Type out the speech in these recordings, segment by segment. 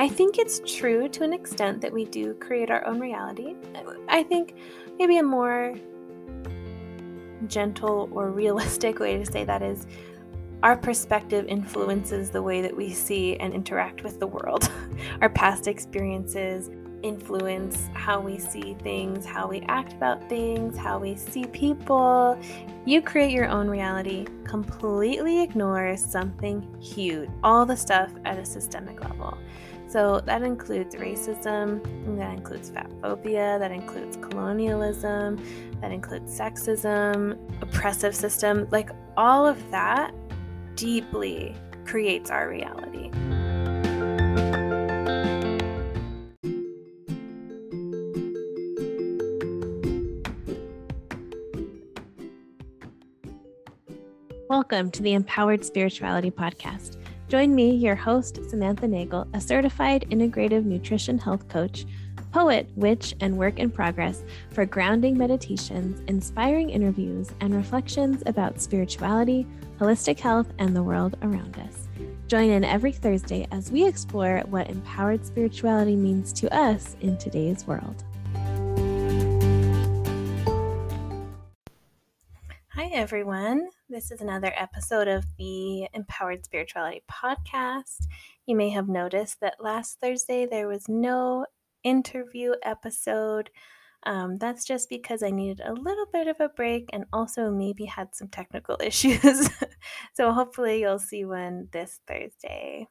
I think it's true to an extent that we do create our own reality. I think maybe a more gentle or realistic way to say that is our perspective influences the way that we see and interact with the world. our past experiences influence how we see things, how we act about things, how we see people. You create your own reality, completely ignore something huge, all the stuff at a systemic level. So that includes racism, that includes fat phobia, that includes colonialism, that includes sexism, oppressive system, like all of that deeply creates our reality. Welcome to the Empowered Spirituality Podcast. Join me, your host, Samantha Nagel, a certified integrative nutrition health coach, poet, witch, and work in progress for grounding meditations, inspiring interviews, and reflections about spirituality, holistic health, and the world around us. Join in every Thursday as we explore what empowered spirituality means to us in today's world. Everyone. This is another episode of the Empowered Spirituality Podcast. You may have noticed that last Thursday there was no interview episode. Um, that's just because I needed a little bit of a break and also maybe had some technical issues. so hopefully you'll see one this Thursday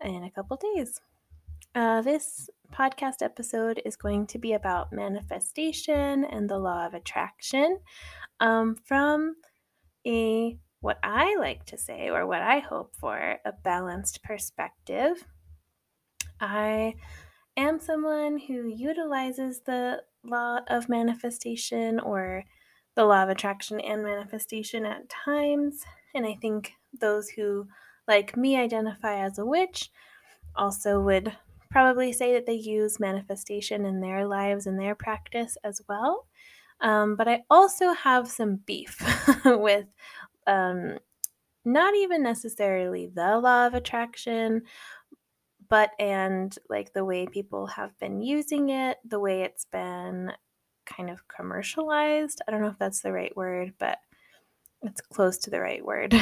in a couple days. Uh, this podcast episode is going to be about manifestation and the law of attraction um, from a what I like to say, or what I hope for, a balanced perspective. I am someone who utilizes the law of manifestation or the law of attraction and manifestation at times. And I think those who, like me, identify as a witch also would probably say that they use manifestation in their lives and their practice as well. Um, but I also have some beef with um, not even necessarily the law of attraction, but and like the way people have been using it, the way it's been kind of commercialized. I don't know if that's the right word, but it's close to the right word.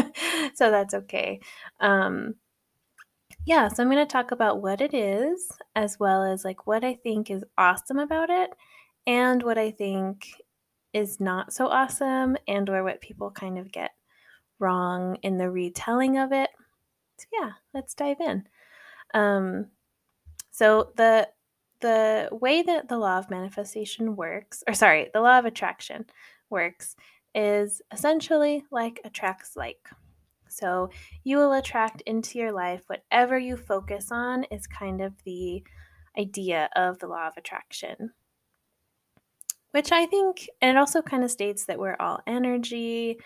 so that's okay. Um, yeah, so I'm going to talk about what it is, as well as like what I think is awesome about it, and what I think is not so awesome and or what people kind of get wrong in the retelling of it. So yeah, let's dive in. Um, so the the way that the law of manifestation works, or sorry, the law of attraction works, is essentially like attracts like. So you will attract into your life whatever you focus on is kind of the idea of the law of attraction which I think, and it also kind of states that we're all energy,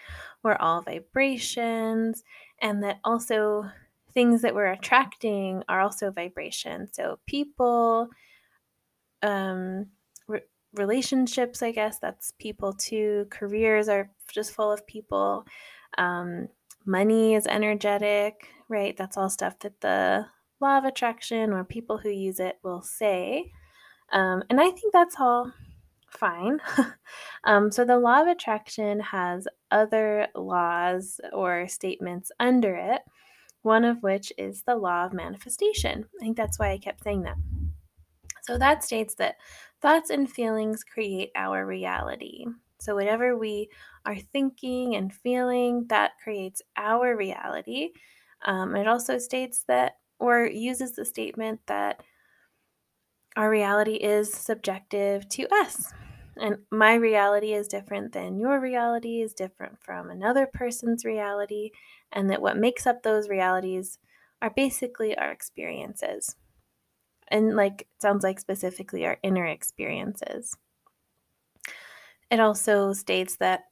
we're all vibrations, and that also things that we're attracting are also vibrations. So people, um, re- relationships, I guess that's people too. Careers are just full of people. Um, money is energetic, right? That's all stuff that the law of attraction or people who use it will say. Um, and I think that's all fine. um, so the law of attraction has other laws or statements under it, one of which is the law of manifestation. I think that's why I kept saying that. So that states that thoughts and feelings create our reality. So whatever we are thinking and feeling, that creates our reality. Um, it also states that, or uses the statement that our reality is subjective to us. And my reality is different than your reality, is different from another person's reality, and that what makes up those realities are basically our experiences. And like, sounds like specifically our inner experiences. It also states that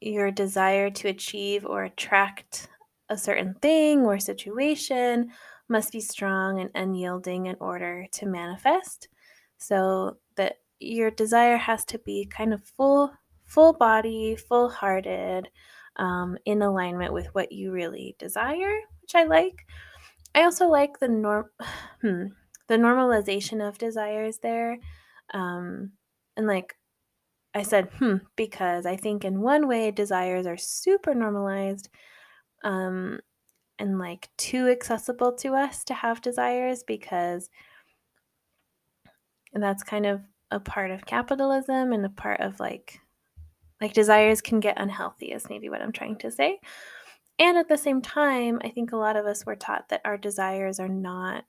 your desire to achieve or attract a certain thing or situation must be strong and unyielding in order to manifest. So that your desire has to be kind of full, full body, full hearted, um, in alignment with what you really desire, which I like. I also like the norm hmm, the normalization of desires there. Um, and like I said, hmm, because I think in one way desires are super normalized um, and like too accessible to us to have desires because that's kind of a part of capitalism and a part of like like desires can get unhealthy is maybe what I'm trying to say. And at the same time, I think a lot of us were taught that our desires are not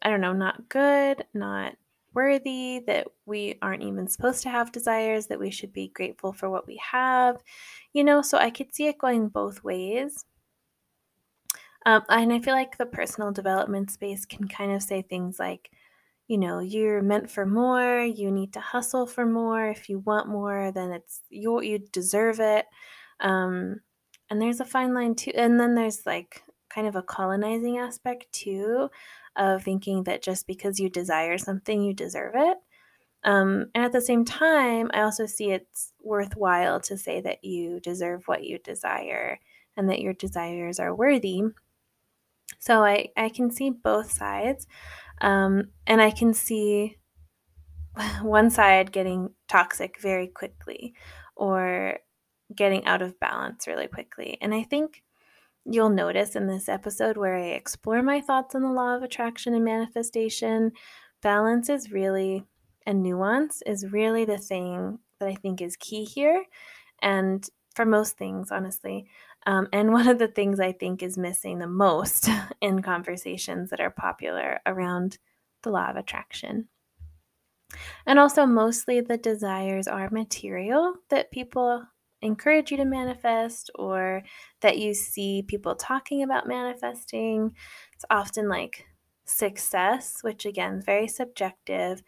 I don't know, not good, not worthy, that we aren't even supposed to have desires, that we should be grateful for what we have, you know. So I could see it going both ways. Um, and I feel like the personal development space can kind of say things like, you know, you're meant for more, you need to hustle for more. If you want more, then it's you, you deserve it. Um, and there's a fine line too. And then there's like kind of a colonizing aspect too of thinking that just because you desire something, you deserve it. Um, and at the same time, I also see it's worthwhile to say that you deserve what you desire and that your desires are worthy. So I, I can see both sides. Um, and I can see one side getting toxic very quickly or getting out of balance really quickly. And I think You'll notice in this episode where I explore my thoughts on the law of attraction and manifestation, balance is really, and nuance is really the thing that I think is key here. And for most things, honestly. Um, and one of the things I think is missing the most in conversations that are popular around the law of attraction. And also, mostly the desires are material that people encourage you to manifest or that you see people talking about manifesting. It's often like success, which again, is very subjective,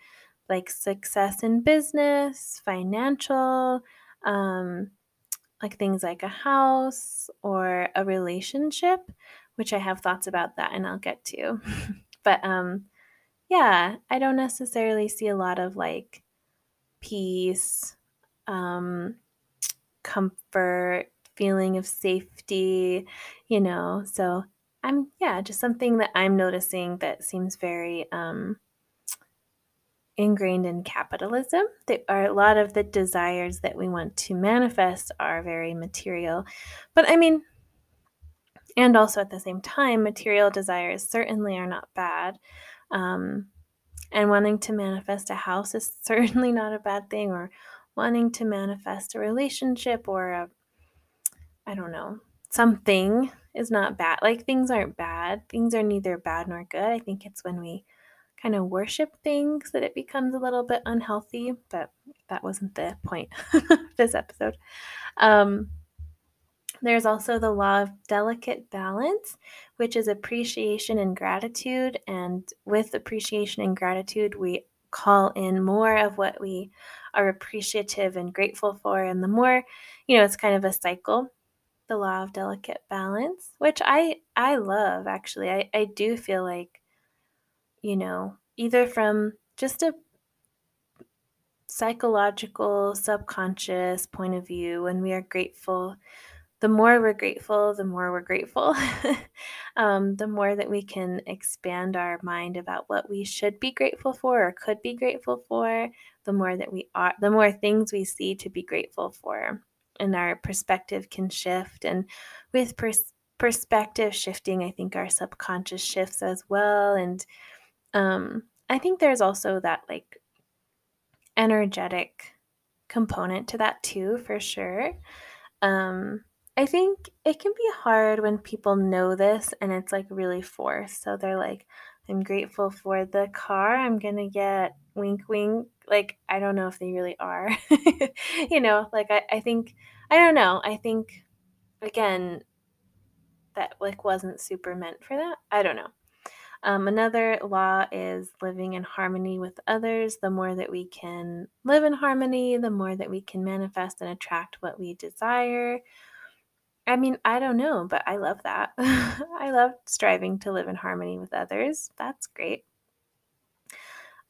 like success in business, financial, um, like things like a house or a relationship, which I have thoughts about that and I'll get to. but um, yeah, I don't necessarily see a lot of like peace, um, comfort, feeling of safety, you know. So I'm yeah, just something that I'm noticing that seems very um, ingrained in capitalism. There are a lot of the desires that we want to manifest are very material. But I mean, and also at the same time, material desires certainly are not bad. Um, and wanting to manifest a house is certainly not a bad thing, or wanting to manifest a relationship or a, I don't know, something is not bad. Like things aren't bad. Things are neither bad nor good. I think it's when we kind of worship things that it becomes a little bit unhealthy, but that wasn't the point of this episode. Um, there's also the law of delicate balance, which is appreciation and gratitude. And with appreciation and gratitude, we call in more of what we are appreciative and grateful for. And the more, you know, it's kind of a cycle, the law of delicate balance, which I I love actually. I, I do feel like, you know, either from just a psychological, subconscious point of view, when we are grateful the more we're grateful, the more we're grateful. um, the more that we can expand our mind about what we should be grateful for or could be grateful for, the more that we are, the more things we see to be grateful for. And our perspective can shift. And with pers- perspective shifting, I think our subconscious shifts as well. And um, I think there's also that like energetic component to that too, for sure. Um, I think it can be hard when people know this and it's like really forced. So they're like, I'm grateful for the car I'm going to get, wink, wink. Like, I don't know if they really are. you know, like, I, I think, I don't know. I think, again, that like wasn't super meant for that. I don't know. Um, another law is living in harmony with others. The more that we can live in harmony, the more that we can manifest and attract what we desire. I mean, I don't know, but I love that. I love striving to live in harmony with others. That's great.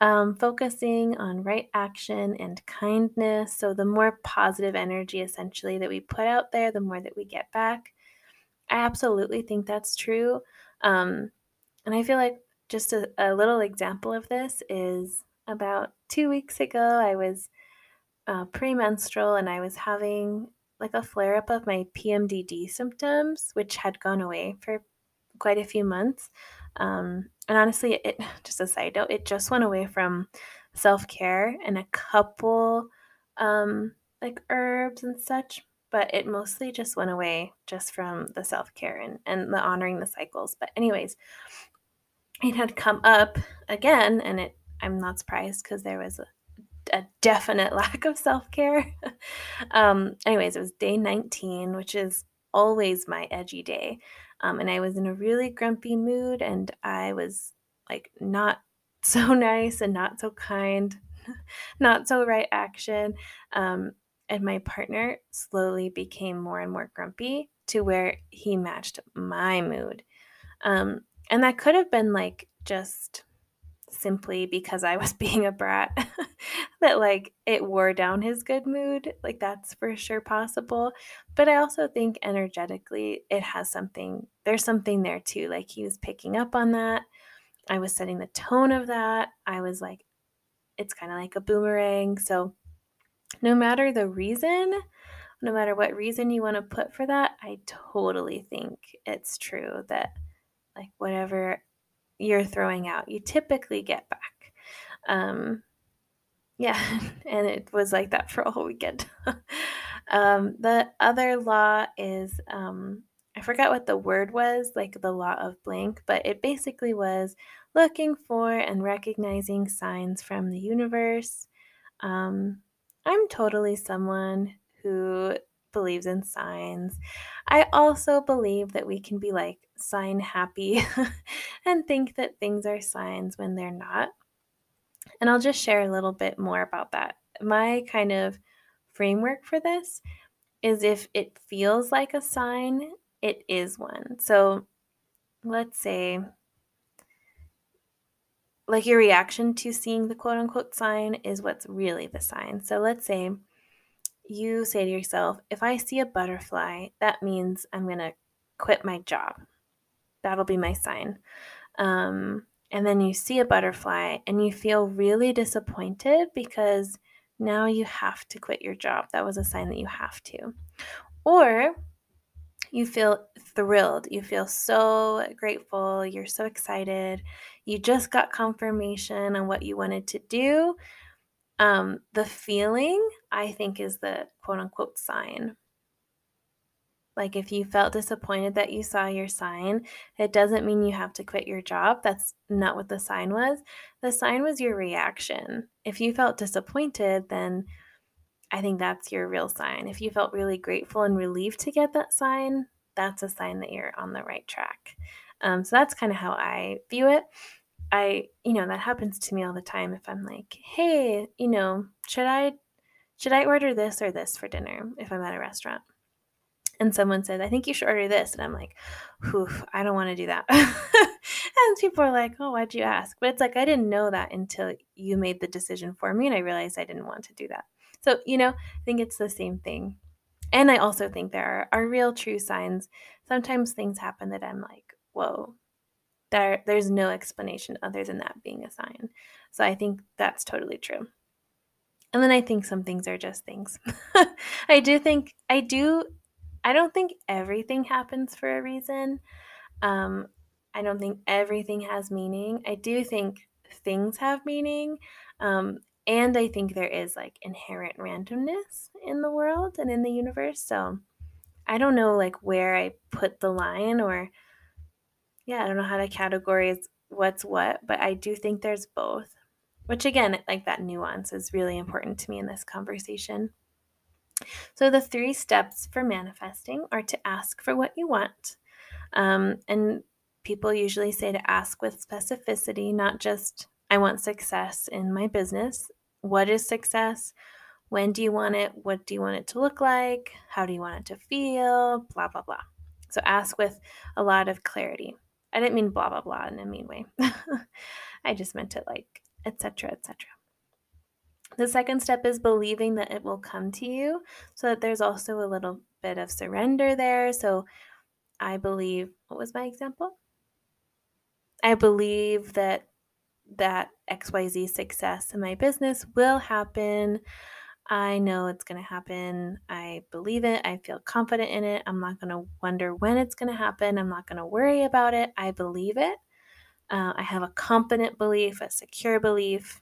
Um, focusing on right action and kindness. So, the more positive energy essentially that we put out there, the more that we get back. I absolutely think that's true. Um, and I feel like just a, a, little example of this is about two weeks ago, I was uh, premenstrual and I was having like a flare up of my PMDD symptoms, which had gone away for quite a few months. Um, and honestly, it just a side note, it just went away from self care and a couple um, like herbs and such, but it mostly just went away just from the self care and, and the honoring the cycles. But, anyways, it had come up again, and it I'm not surprised because there was a, a, definite lack of self care. um, anyways, it was day 19, which is always my edgy day. Um, and I was in a really grumpy mood, and I was like not so nice and not so kind, not so right action. Um, and my partner slowly became more and more grumpy to where he matched my mood. Um, and that could have been like just simply because I was being a brat that like it wore down his good mood. Like that's for sure possible. But I also think energetically it has something, there's something there too. Like he was picking up on that. I was setting the tone of that. I was like, it's kind of like a boomerang. So no matter the reason, no matter what reason you want to put for that, I totally think it's true that like whatever you're throwing out, you typically get back. Um, yeah, and it was like that for a whole weekend. um, the other law is um, I forgot what the word was, like the law of blank, but it basically was looking for and recognizing signs from the universe. Um, I'm totally someone who believes in signs. I also believe that we can be like sign happy and think that things are signs when they're not. And I'll just share a little bit more about that. My kind of framework for this is if it feels like a sign, it is one. So let's say, like your reaction to seeing the quote unquote sign is what's really the sign. So let's say you say to yourself, if I see a butterfly, that means I'm going to quit my job. That'll be my sign. Um, and then you see a butterfly and you feel really disappointed because now you have to quit your job. That was a sign that you have to. Or you feel thrilled. You feel so grateful. You're so excited. You just got confirmation on what you wanted to do. Um, the feeling, I think, is the quote unquote sign. Like if you felt disappointed that you saw your sign, it doesn't mean you have to quit your job. That's not what the sign was. The sign was your reaction. If you felt disappointed, then I think that's your real sign. If you felt really grateful and relieved to get that sign, that's a sign that you're on the right track. Um, so that's kind of how I view it. I, you know, that happens to me all the time if I'm like, hey, you know, should I should I order this or this for dinner if I'm at a restaurant? And someone says, I think you should order this. And I'm like, whew, I don't want to do that. and people are like, oh, why'd you ask? But it's like, I didn't know that until you made the decision for me. And I realized I didn't want to do that. So, you know, I think it's the same thing. And I also think there are, are real true signs. Sometimes things happen that I'm like, whoa, there there's no explanation other than that being a sign. So I think that's totally true. And then I think some things are just things. I do think I do I don't think everything happens for a reason. Um, I don't think everything has meaning. I do think things have meaning. Um, and I think there is like inherent randomness in the world and in the universe. So I don't know like where I put the line or yeah, I don't know how to categorize what's what, but I do think there's both. Which again, like that nuance is really important to me in this conversation. So, the three steps for manifesting are to ask for what you want. Um, and people usually say to ask with specificity, not just, I want success in my business. What is success? When do you want it? What do you want it to look like? How do you want it to feel? Blah, blah, blah. So, ask with a lot of clarity. I didn't mean blah blah blah in a mean way. I just meant it like etc. etc. The second step is believing that it will come to you, so that there's also a little bit of surrender there. So I believe, what was my example? I believe that that XYZ success in my business will happen. I know it's going to happen. I believe it. I feel confident in it. I'm not going to wonder when it's going to happen. I'm not going to worry about it. I believe it. Uh, I have a confident belief, a secure belief.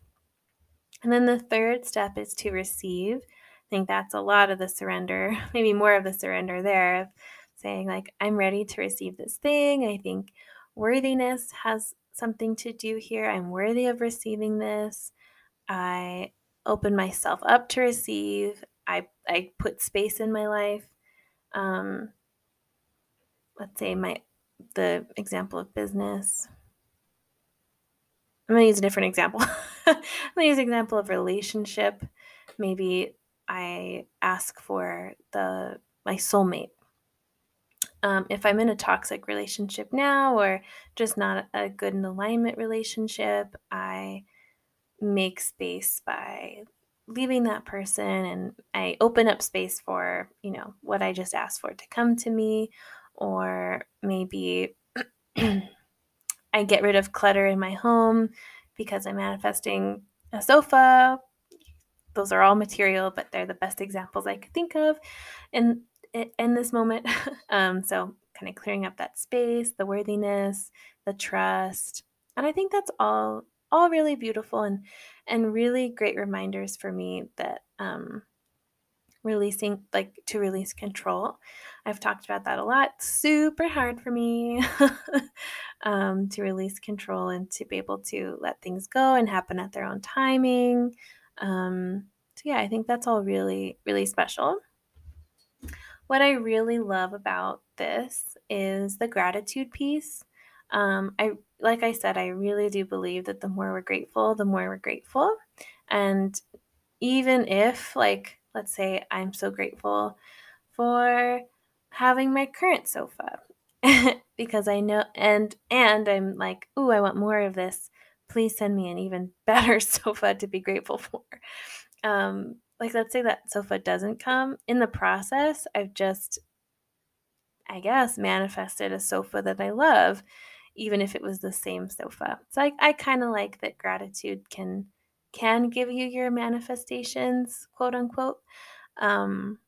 And then the third step is to receive. I think that's a lot of the surrender, maybe more of the surrender there of saying, like, I'm ready to receive this thing. I think worthiness has something to do here. I'm worthy of receiving this. I open myself up to receive. I, I put space in my life. Um, let's say my the example of business. I'm gonna use a different example. I'm gonna use an example of relationship. Maybe I ask for the my soulmate. Um, if I'm in a toxic relationship now or just not a good in alignment relationship, I make space by leaving that person and I open up space for, you know, what I just asked for to come to me or maybe I get rid of clutter in my home because I'm manifesting a sofa. Those are all material, but they're the best examples I could think of in in this moment. um, so kind of clearing up that space, the worthiness, the trust, and I think that's all all really beautiful and and really great reminders for me that um, releasing like to release control. I've talked about that a lot. Super hard for me um, to release control and to be able to let things go and happen at their own timing. Um, so yeah i think that's all really really special. What i really love about this is the gratitude piece. Um, i like i said i really do believe that the more we're grateful the more we're grateful. And even if like let's say I'm so grateful for having my current sofa because I know and and I'm like, "Ooh, I want more of this. Please send me an even better sofa to be grateful for." Um like let's say that sofa doesn't come in the process, I've just I guess manifested a sofa that I love even if it was the same sofa. So I, I kind of like that gratitude can can give you your manifestations, quote unquote, um,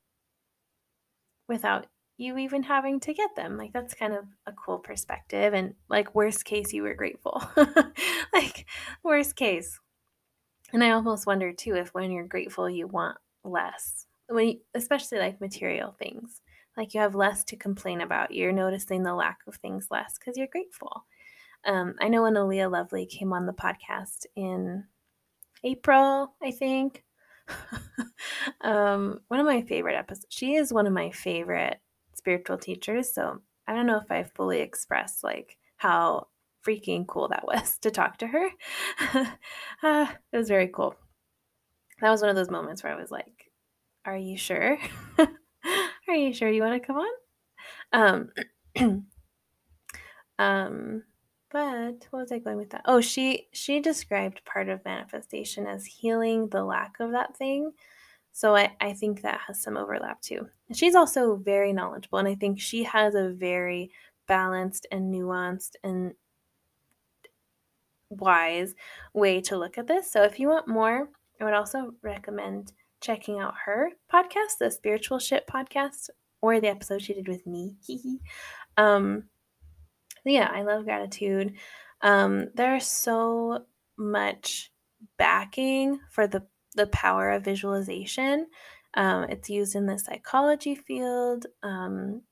without you even having to get them. Like, that's kind of a cool perspective. And, like, worst case, you were grateful. like, worst case. And I almost wonder, too, if when you're grateful, you want less, when you, especially like material things. Like, you have less to complain about. You're noticing the lack of things less because you're grateful. Um, I know when Aaliyah Lovely came on the podcast in April, I think. um, one of my favorite episodes. She is one of my favorite spiritual teachers. So I don't know if I fully expressed like how freaking cool that was to talk to her. uh, it was very cool. That was one of those moments where I was like, "Are you sure? Are you sure you want to come on?" Um, um, but what was I going with that? Oh, she she described part of manifestation as healing the lack of that thing. So I, I think that has some overlap too. And she's also very knowledgeable, and I think she has a very balanced and nuanced and wise way to look at this. So if you want more, I would also recommend checking out her podcast, the Spiritual Shit podcast, or the episode she did with me. um, yeah, I love gratitude. Um, there's so much backing for the the power of visualization. Um, it's used in the psychology field. Um,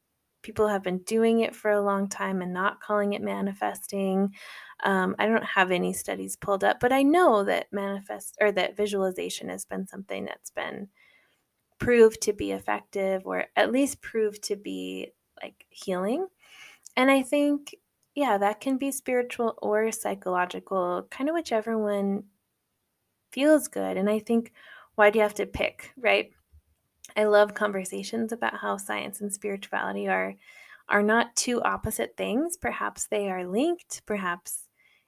people have been doing it for a long time and not calling it manifesting. Um, I don't have any studies pulled up, but I know that manifest or that visualization has been something that's been proved to be effective or at least proved to be like healing. And I think yeah, that can be spiritual or psychological, kind of whichever one feels good. And I think, why do you have to pick, right? I love conversations about how science and spirituality are are not two opposite things. Perhaps they are linked, perhaps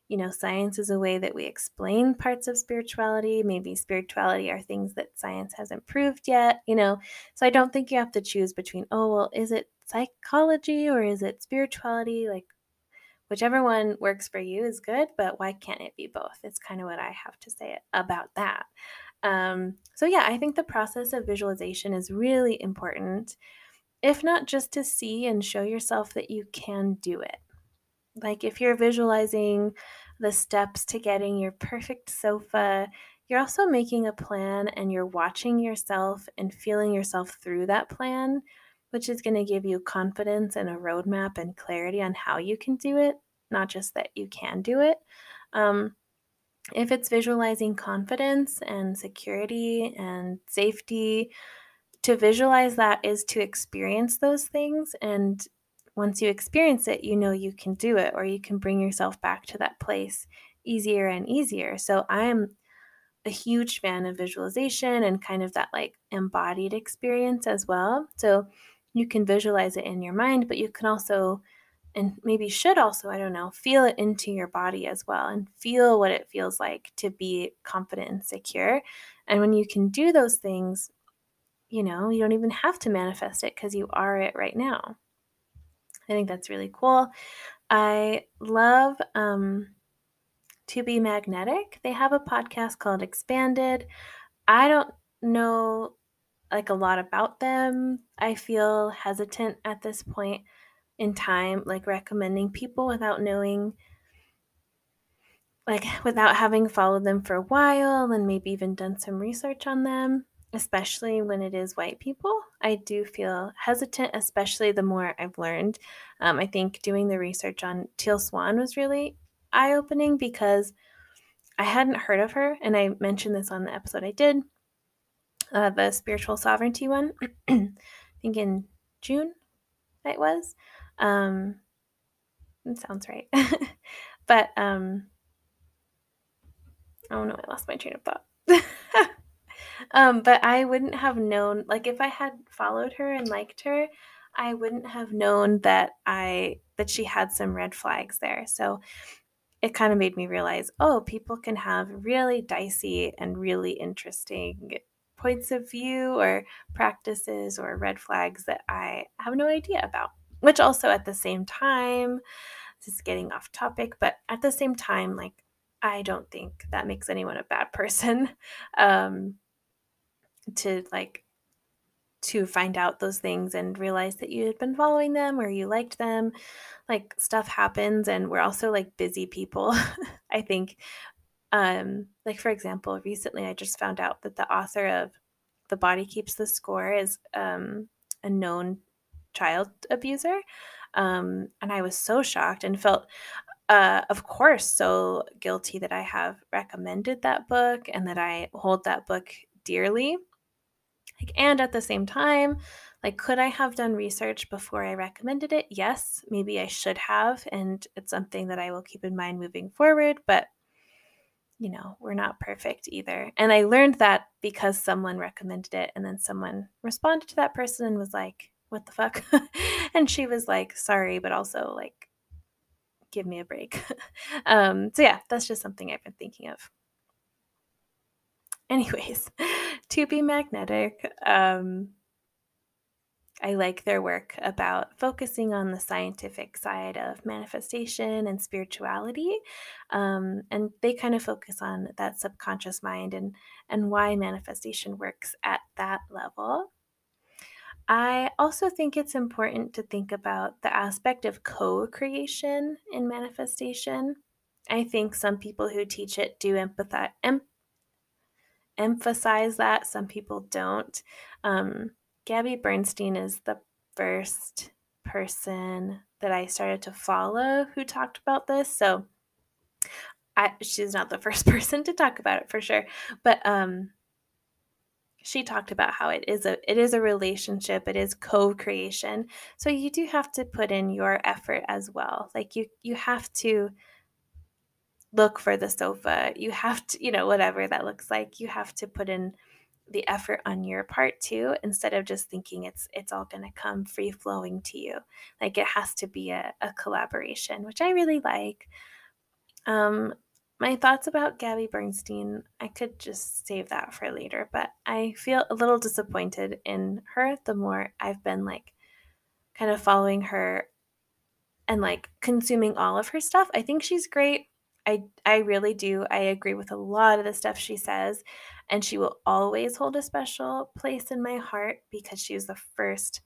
you know, science is a way that we explain parts of spirituality. Maybe spirituality are things that science hasn't proved yet, you know. So I don't think you have to choose between, oh, well, is it psychology or is it spirituality? Like, whichever one works for you is good, but why can't it be both? It's kind of what I have to say about that. Um, so, yeah, I think the process of visualization is really important, if not just to see and show yourself that you can do it. Like if you're visualizing the steps to getting your perfect sofa, you're also making a plan and you're watching yourself and feeling yourself through that plan, which is going to give you confidence and a roadmap and clarity on how you can do it, not just that you can do it. Um, if it's visualizing confidence and security and safety, to visualize that is to experience those things and once you experience it, you know you can do it or you can bring yourself back to that place easier and easier. So I am a huge fan of visualization and kind of that like embodied experience as well. So you can visualize it in your mind, but you can also and maybe should also, I don't know, feel it into your body as well and feel what it feels like to be confident and secure. And when you can do those things, you know, you don't even have to manifest it because you are it right now. I think that's really cool. I love um, To Be Magnetic. They have a podcast called Expanded. I don't know like a lot about them. I feel hesitant at this point in time, like recommending people without knowing, like without having followed them for a while and maybe even done some research on them especially when it is white people, I do feel hesitant, especially the more I've learned. Um, I think doing the research on Teal Swan was really eye opening because I hadn't heard of her, and I mentioned this on the episode I did, uh, the spiritual sovereignty one. I think in June it was. Um, it sounds right. but um, oh no, I lost my train of thought. Um, but I wouldn't have known, like, if I had followed her and liked her, I wouldn't have known that I that she had some red flags there. So it kind of made me realize, oh, people can have really dicey and really interesting points of view or practices or red flags that I have no idea about. Which also at the same time, this is getting off topic, but at the same time, like I don't think that makes anyone a bad person. Um, to like to find out those things and realize that you had been following them or you liked them like stuff happens and we're also like busy people i think um like for example recently i just found out that the author of the body keeps the score is um a known child abuser um and i was so shocked and felt uh, of course, so guilty that I have recommended that book and that I hold that book dearly. Like, and at the same time, like, could I have done research before I recommended it? Yes, maybe I should have. And it's something that I will keep in mind moving forward. But, you know, we're not perfect either. And I learned that because someone recommended it. And then someone responded to that person and was like, what the fuck? and she was like, sorry, but also like, give me a break. um, so, yeah, that's just something I've been thinking of. Anyways, to be magnetic, um, I like their work about focusing on the scientific side of manifestation and spirituality. Um, and they kind of focus on that subconscious mind and, and why manifestation works at that level. I also think it's important to think about the aspect of co creation in manifestation. I think some people who teach it do empathize, em- emphasize that. Some people don't. Um, Gabby Bernstein is the first person that I started to follow who talked about this. So I, she's not the first person to talk about it for sure, but um, she talked about how it is a it is a relationship it is co-creation. So you do have to put in your effort as well. Like you you have to look for the sofa. You have to, you know, whatever that looks like, you have to put in the effort on your part too instead of just thinking it's it's all going to come free flowing to you. Like it has to be a, a collaboration which i really like. Um, my thoughts about Gabby Bernstein, I could just save that for later, but I feel a little disappointed in her the more I've been like kind of following her and like consuming all of her stuff. I think she's great. I I really do. I agree with a lot of the stuff she says, and she will always hold a special place in my heart because she was the first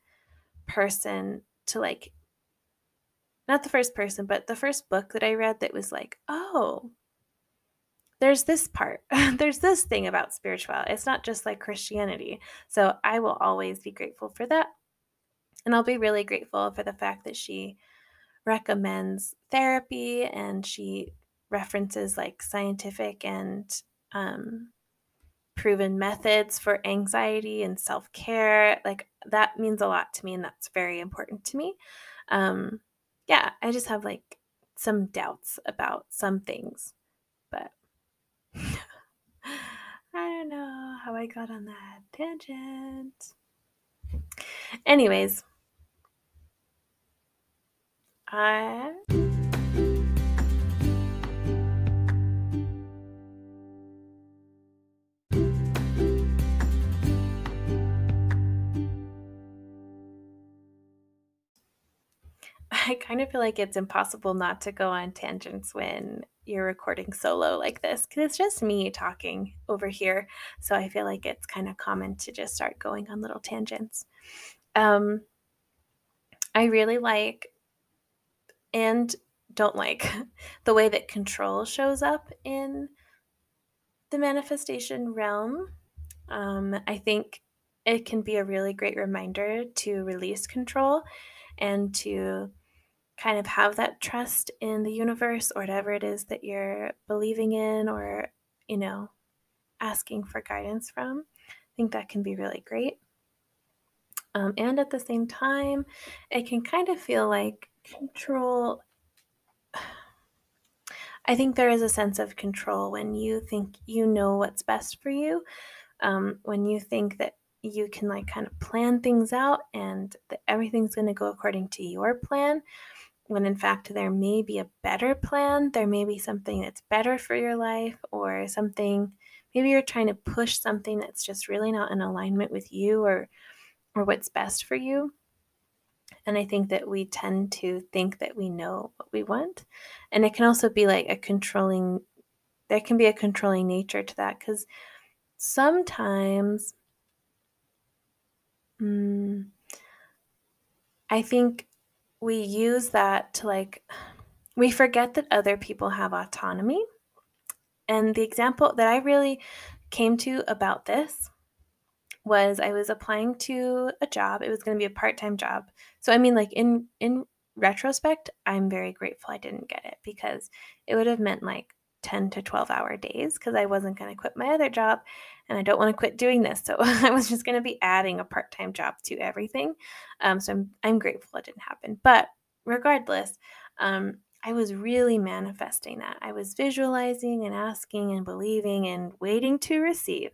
person to like not the first person, but the first book that I read that was like, "Oh, there's this part. there's this thing about spirituality. It's not just like Christianity." So, I will always be grateful for that. And I'll be really grateful for the fact that she recommends therapy and she references like scientific and um, proven methods for anxiety and self care. Like that means a lot to me, and that's very important to me. Um, yeah, I just have like some doubts about some things, I don't know how I got on that tangent. Anyways, I. I kind of feel like it's impossible not to go on tangents when you're recording solo like this because it's just me talking over here. So I feel like it's kind of common to just start going on little tangents. Um, I really like and don't like the way that control shows up in the manifestation realm. Um, I think it can be a really great reminder to release control and to kind of have that trust in the universe or whatever it is that you're believing in or, you know, asking for guidance from. I think that can be really great. Um, and at the same time, it can kind of feel like control. I think there is a sense of control when you think you know what's best for you, um, when you think that you can like kind of plan things out and that everything's going to go according to your plan when in fact there may be a better plan, there may be something that's better for your life, or something maybe you're trying to push something that's just really not in alignment with you or or what's best for you. And I think that we tend to think that we know what we want. And it can also be like a controlling there can be a controlling nature to that because sometimes mm, I think we use that to like, we forget that other people have autonomy. And the example that I really came to about this was I was applying to a job. It was going to be a part-time job. So I mean like in in retrospect, I'm very grateful I didn't get it because it would have meant like 10 to 12 hour days because I wasn't going to quit my other job and I don't want to quit doing this. So I was just going to be adding a part time job to everything. Um, so I'm, I'm grateful it didn't happen. But regardless, um, I was really manifesting that. I was visualizing and asking and believing and waiting to receive.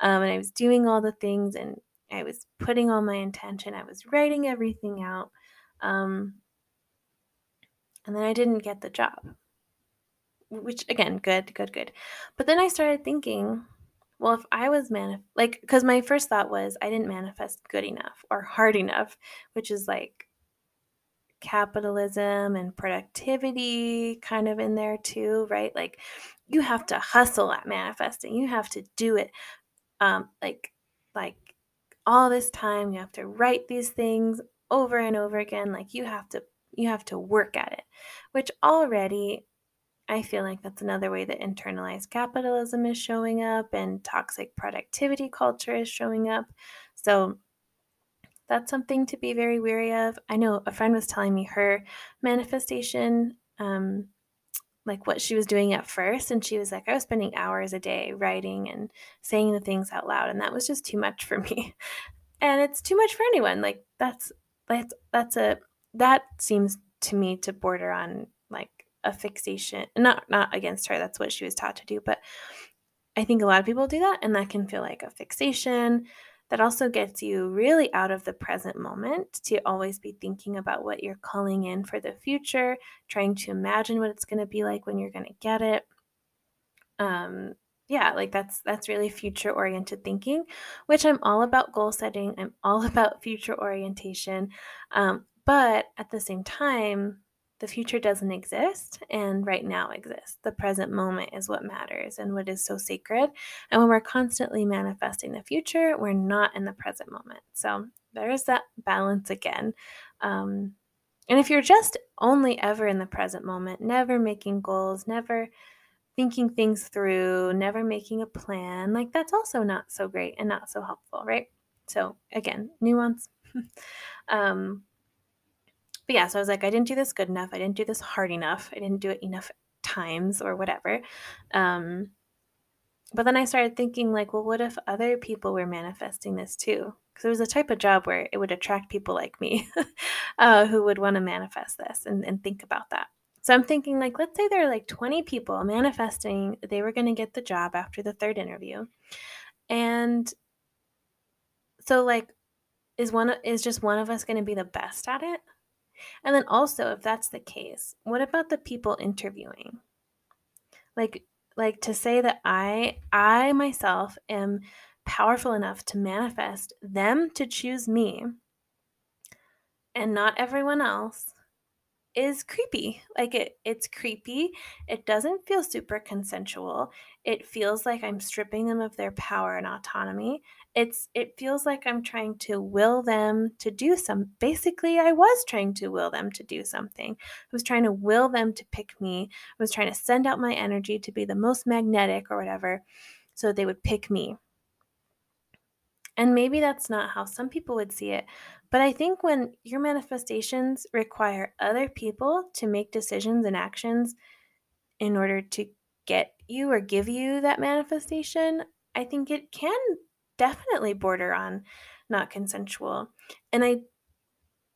Um, and I was doing all the things and I was putting all my intention. I was writing everything out. Um, and then I didn't get the job which again, good, good, good. But then I started thinking, well, if I was manif like, because my first thought was I didn't manifest good enough or hard enough, which is like capitalism and productivity kind of in there too, right? Like, you have to hustle at manifesting. You have to do it, um, like, like all this time. You have to write these things over and over again. Like, you have to, you have to work at it, which already I feel like that's another way that internalized capitalism is showing up and toxic productivity culture is showing up. So that's something to be very wary of. I know a friend was telling me her manifestation, um, like what she was doing at first, and she was like, I was spending hours a day writing and saying the things out loud, and that was just too much for me. and it's too much for anyone. Like that's that's that's a that seems to me to border on a fixation not not against her that's what she was taught to do but i think a lot of people do that and that can feel like a fixation that also gets you really out of the present moment to always be thinking about what you're calling in for the future, trying to imagine what it's going to be like when you're going to get it. Um, yeah, like that's that's really future oriented thinking, which I'm all about goal setting. I'm all about future orientation. Um, but at the same time, the future doesn't exist and right now exists. The present moment is what matters and what is so sacred. And when we're constantly manifesting the future, we're not in the present moment. So there's that balance again. Um, and if you're just only ever in the present moment, never making goals, never thinking things through, never making a plan, like that's also not so great and not so helpful, right? So again, nuance. um, but yeah, so I was like, I didn't do this good enough. I didn't do this hard enough. I didn't do it enough times or whatever. Um, but then I started thinking, like, well, what if other people were manifesting this too? Because it was a type of job where it would attract people like me uh, who would want to manifest this and, and think about that. So I'm thinking, like, let's say there are like 20 people manifesting they were going to get the job after the third interview. And so, like, is one is just one of us going to be the best at it? And then also, if that's the case, what about the people interviewing? Like, like to say that I I myself am powerful enough to manifest them to choose me and not everyone else is creepy. Like it it's creepy. It doesn't feel super consensual. It feels like I'm stripping them of their power and autonomy. It's it feels like I'm trying to will them to do some basically I was trying to will them to do something. I was trying to will them to pick me. I was trying to send out my energy to be the most magnetic or whatever so they would pick me. And maybe that's not how some people would see it, but I think when your manifestations require other people to make decisions and actions in order to get you or give you that manifestation, I think it can definitely border on not consensual. And I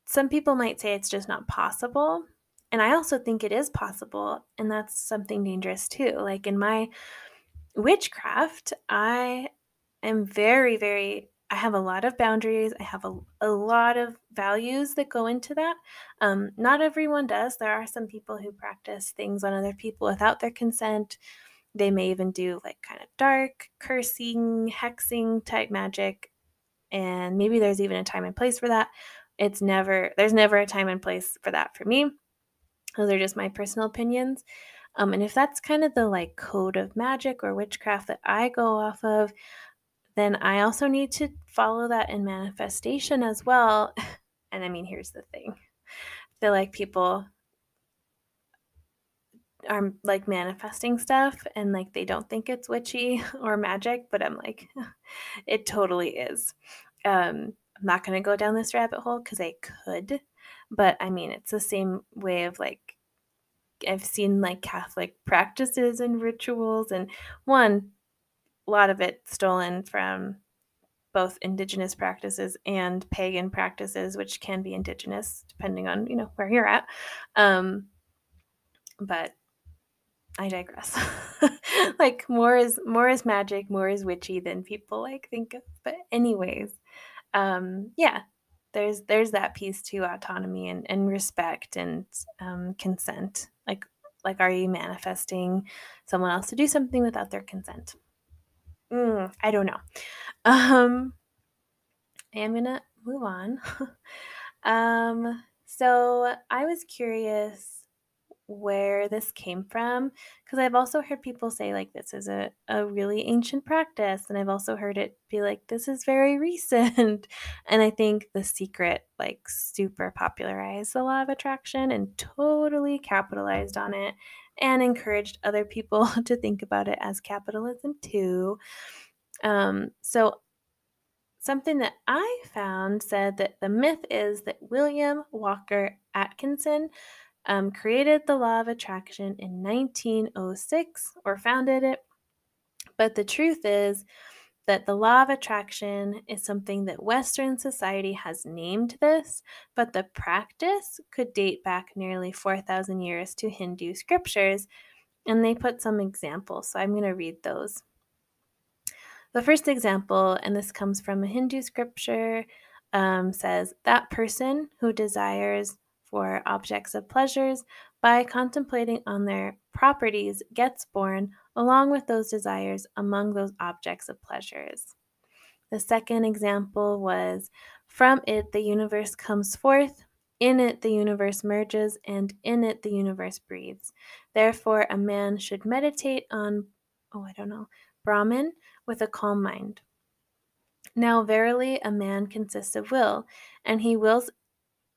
some people might say it's just not possible, and I also think it is possible, and that's something dangerous too. Like in my witchcraft, I am very very I have a lot of boundaries. I have a, a lot of values that go into that. Um, not everyone does. There are some people who practice things on other people without their consent. They may even do like kind of dark, cursing, hexing type magic. And maybe there's even a time and place for that. It's never, there's never a time and place for that for me. Those are just my personal opinions. Um, and if that's kind of the like code of magic or witchcraft that I go off of, then I also need to follow that in manifestation as well. And I mean, here's the thing I feel like people are like manifesting stuff and like they don't think it's witchy or magic, but I'm like, it totally is. Um, I'm not going to go down this rabbit hole because I could, but I mean, it's the same way of like, I've seen like Catholic practices and rituals, and one, a lot of it stolen from both indigenous practices and pagan practices, which can be indigenous depending on you know where you're at. Um, but I digress. like more is more is magic, more is witchy than people like think of. But anyways, um, yeah, there's there's that piece to autonomy and, and respect and um, consent. Like like are you manifesting someone else to do something without their consent? Mm, I don't know. Um, I am gonna move on. um, so I was curious where this came from because I've also heard people say like this is a, a really ancient practice and I've also heard it be like this is very recent and I think the secret like super popularized the law of attraction and totally capitalized on it and encouraged other people to think about it as capitalism too. Um, so, something that I found said that the myth is that William Walker Atkinson um, created the law of attraction in 1906 or founded it. But the truth is that the law of attraction is something that Western society has named this, but the practice could date back nearly 4,000 years to Hindu scriptures. And they put some examples, so I'm going to read those. The first example, and this comes from a Hindu scripture, um, says that person who desires for objects of pleasures by contemplating on their properties gets born along with those desires among those objects of pleasures. The second example was from it the universe comes forth, in it the universe merges, and in it the universe breathes. Therefore, a man should meditate on, oh, I don't know, Brahman with a calm mind. Now, verily, a man consists of will, and he wills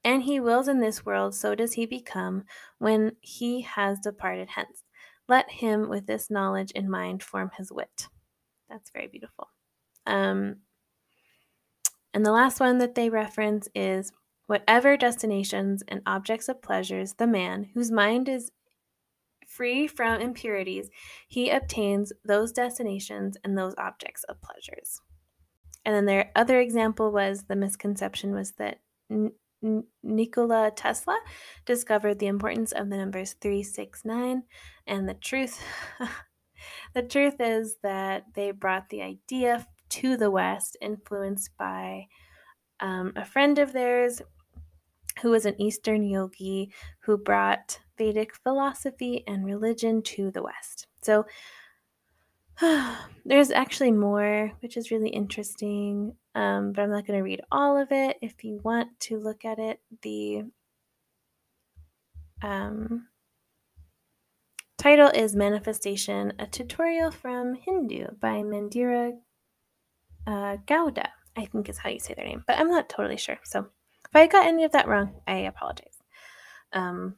and he wills in this world, so does he become when he has departed hence. Let him with this knowledge in mind form his wit. That's very beautiful. Um, and the last one that they reference is whatever destinations and objects of pleasures the man whose mind is free from impurities, he obtains those destinations and those objects of pleasures. And then their other example was the misconception was that Nikola Tesla discovered the importance of the numbers 369 And the truth, the truth is that they brought the idea to the West, influenced by um, a friend of theirs who was an Eastern yogi who brought Vedic philosophy and religion to the West. So there's actually more, which is really interesting, um, but I'm not going to read all of it. If you want to look at it, the um, title is Manifestation, a tutorial from Hindu by Mandira uh, Gowda, I think is how you say their name, but I'm not totally sure. So if I got any of that wrong, I apologize. Um,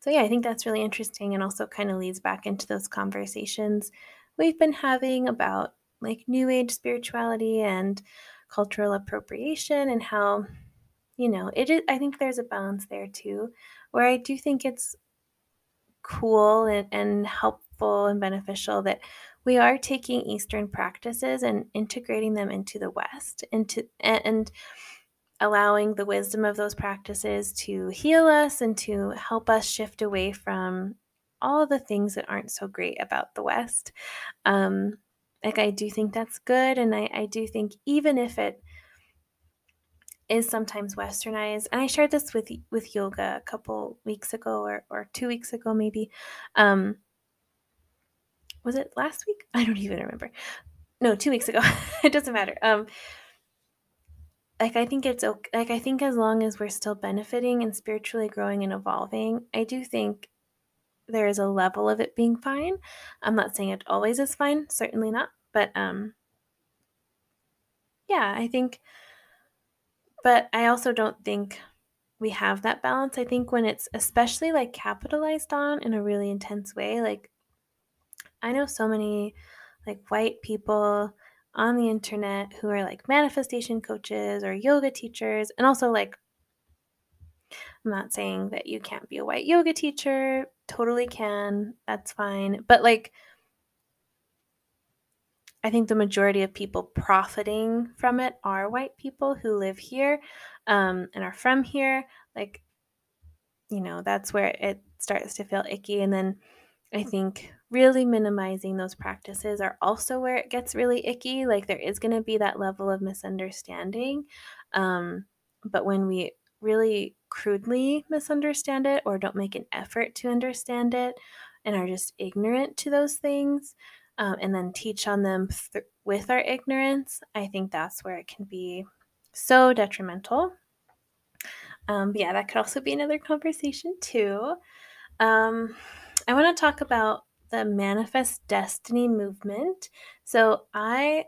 so, yeah, I think that's really interesting and also kind of leads back into those conversations we've been having about like new age spirituality and cultural appropriation and how you know it is i think there's a balance there too where i do think it's cool and, and helpful and beneficial that we are taking eastern practices and integrating them into the west into and, and allowing the wisdom of those practices to heal us and to help us shift away from all the things that aren't so great about the West. Um, like I do think that's good, and I, I do think even if it is sometimes westernized, and I shared this with with yoga a couple weeks ago or or two weeks ago maybe. Um, was it last week? I don't even remember. No, two weeks ago. it doesn't matter. Um, like I think it's okay. Like I think as long as we're still benefiting and spiritually growing and evolving, I do think there is a level of it being fine. I'm not saying it always is fine, certainly not, but um yeah, I think but I also don't think we have that balance. I think when it's especially like capitalized on in a really intense way, like I know so many like white people on the internet who are like manifestation coaches or yoga teachers and also like I'm not saying that you can't be a white yoga teacher, totally can, that's fine. But like, I think the majority of people profiting from it are white people who live here um, and are from here. Like, you know, that's where it starts to feel icky. And then I think really minimizing those practices are also where it gets really icky. Like, there is going to be that level of misunderstanding. Um, but when we really crudely misunderstand it or don't make an effort to understand it and are just ignorant to those things um, and then teach on them th- with our ignorance, I think that's where it can be so detrimental. Um, but yeah, that could also be another conversation too. Um, I want to talk about the Manifest Destiny movement. So I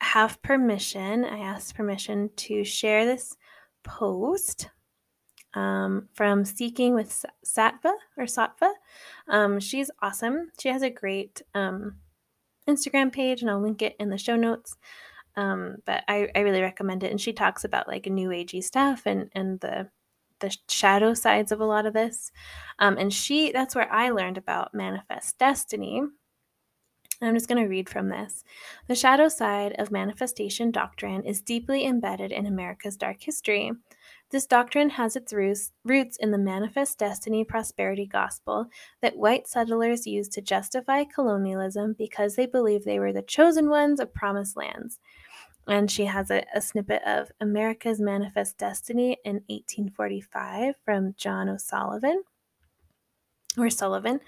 have permission, I asked permission to share this post um, from Seeking with Sattva or Sattva. Um, she's awesome. She has a great um, Instagram page, and I'll link it in the show notes. Um, but I, I really recommend it. And she talks about like new agey stuff and and the the shadow sides of a lot of this. Um, and she that's where I learned about manifest destiny. I'm just going to read from this. The shadow side of manifestation doctrine is deeply embedded in America's dark history. This doctrine has its roots in the manifest destiny prosperity gospel that white settlers used to justify colonialism because they believed they were the chosen ones of promised lands. And she has a, a snippet of America's Manifest Destiny in 1845 from John O'Sullivan or Sullivan.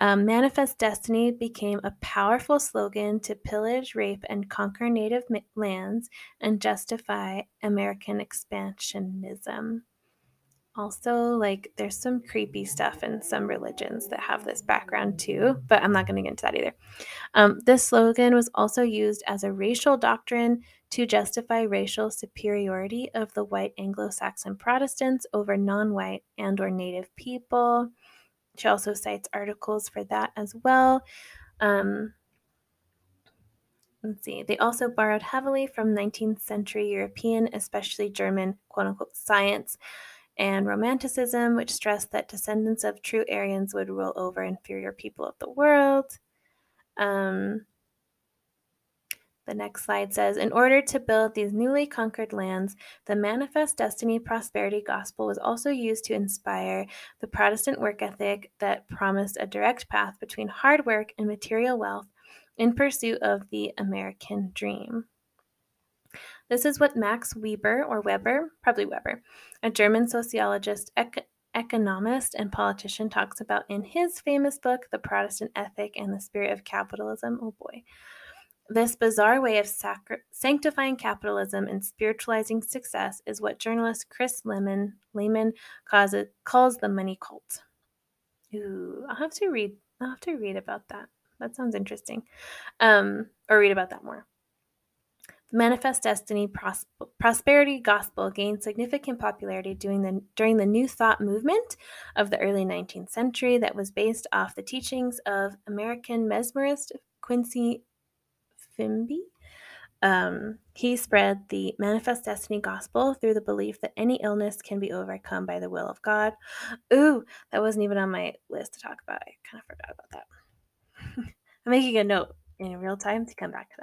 Um, Manifest Destiny became a powerful slogan to pillage, rape, and conquer native lands and justify American expansionism. Also, like, there's some creepy stuff in some religions that have this background too, but I'm not going to get into that either. Um, this slogan was also used as a racial doctrine to justify racial superiority of the white Anglo-Saxon Protestants over non-white and or native people. She also cites articles for that as well. Um, let's see. They also borrowed heavily from 19th century European, especially German, quote unquote, science and romanticism, which stressed that descendants of true Aryans would rule over inferior people of the world. Um, the next slide says In order to build these newly conquered lands, the Manifest Destiny Prosperity Gospel was also used to inspire the Protestant work ethic that promised a direct path between hard work and material wealth in pursuit of the American dream. This is what Max Weber, or Weber, probably Weber, a German sociologist, ec- economist, and politician, talks about in his famous book, The Protestant Ethic and the Spirit of Capitalism. Oh boy. This bizarre way of sacri- sanctifying capitalism and spiritualizing success is what journalist Chris Lehmann calls, it, calls the money cult. Ooh, I'll have to read. I'll have to read about that. That sounds interesting. Um, or read about that more. The Manifest Destiny pros- Prosperity Gospel gained significant popularity during the, during the New Thought movement of the early 19th century that was based off the teachings of American mesmerist Quincy Fimby. Um, he spread the Manifest Destiny gospel through the belief that any illness can be overcome by the will of God. Ooh, that wasn't even on my list to talk about. I kind of forgot about that. I'm making a note in real time to come back to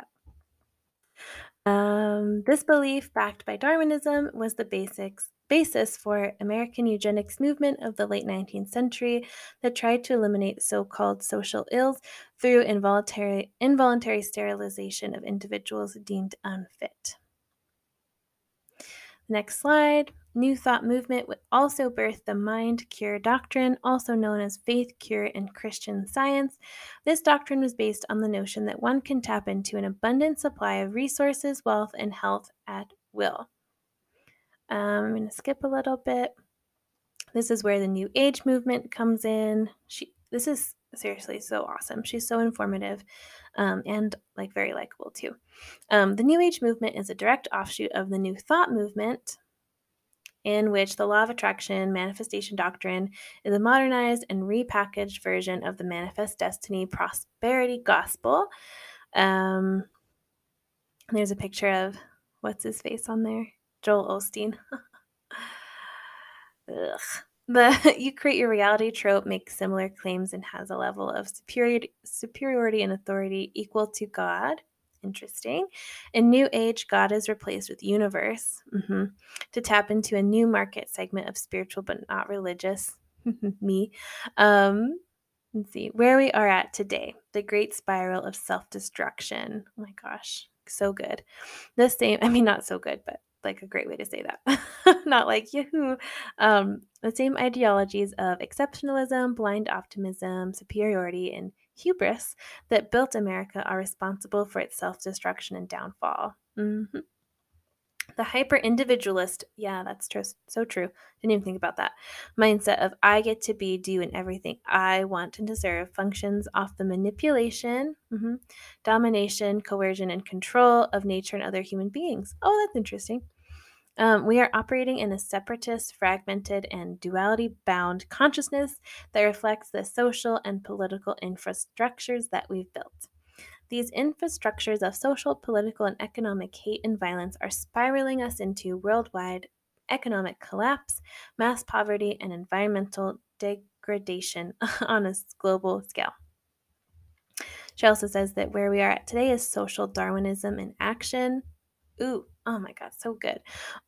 that. Um, this belief, backed by Darwinism, was the basics basis for American eugenics movement of the late 19th century that tried to eliminate so-called social ills through involuntary involuntary sterilization of individuals deemed unfit. Next slide. New Thought movement would also birth the mind cure doctrine, also known as faith cure in Christian science. This doctrine was based on the notion that one can tap into an abundant supply of resources, wealth, and health at will. Um, I'm going to skip a little bit. This is where the New Age movement comes in. She, this is seriously so awesome. She's so informative um, and like very likable too. Um, the New Age movement is a direct offshoot of the New Thought movement, in which the law of attraction manifestation doctrine is a modernized and repackaged version of the manifest destiny prosperity gospel. Um, there's a picture of what's his face on there? Joel Osteen. Ugh. The you create your reality trope makes similar claims and has a level of superiority, superiority and authority equal to God. Interesting. In New Age, God is replaced with universe mm-hmm. to tap into a new market segment of spiritual but not religious. Me. Um, let's see where we are at today. The great spiral of self destruction. Oh my gosh, so good. The same, I mean, not so good, but like a great way to say that. Not like Yahoo. Um, the same ideologies of exceptionalism, blind optimism, superiority, and hubris that built America are responsible for its self destruction and downfall. Mm-hmm. The hyper individualist, yeah, that's true, so true. Didn't even think about that. Mindset of I get to be, do, and everything I want and deserve functions off the manipulation, mm-hmm, domination, coercion, and control of nature and other human beings. Oh, that's interesting. Um, we are operating in a separatist, fragmented, and duality bound consciousness that reflects the social and political infrastructures that we've built. These infrastructures of social, political, and economic hate and violence are spiraling us into worldwide economic collapse, mass poverty, and environmental degradation on a global scale. She also says that where we are at today is social Darwinism in action. Ooh, Oh my God, so good.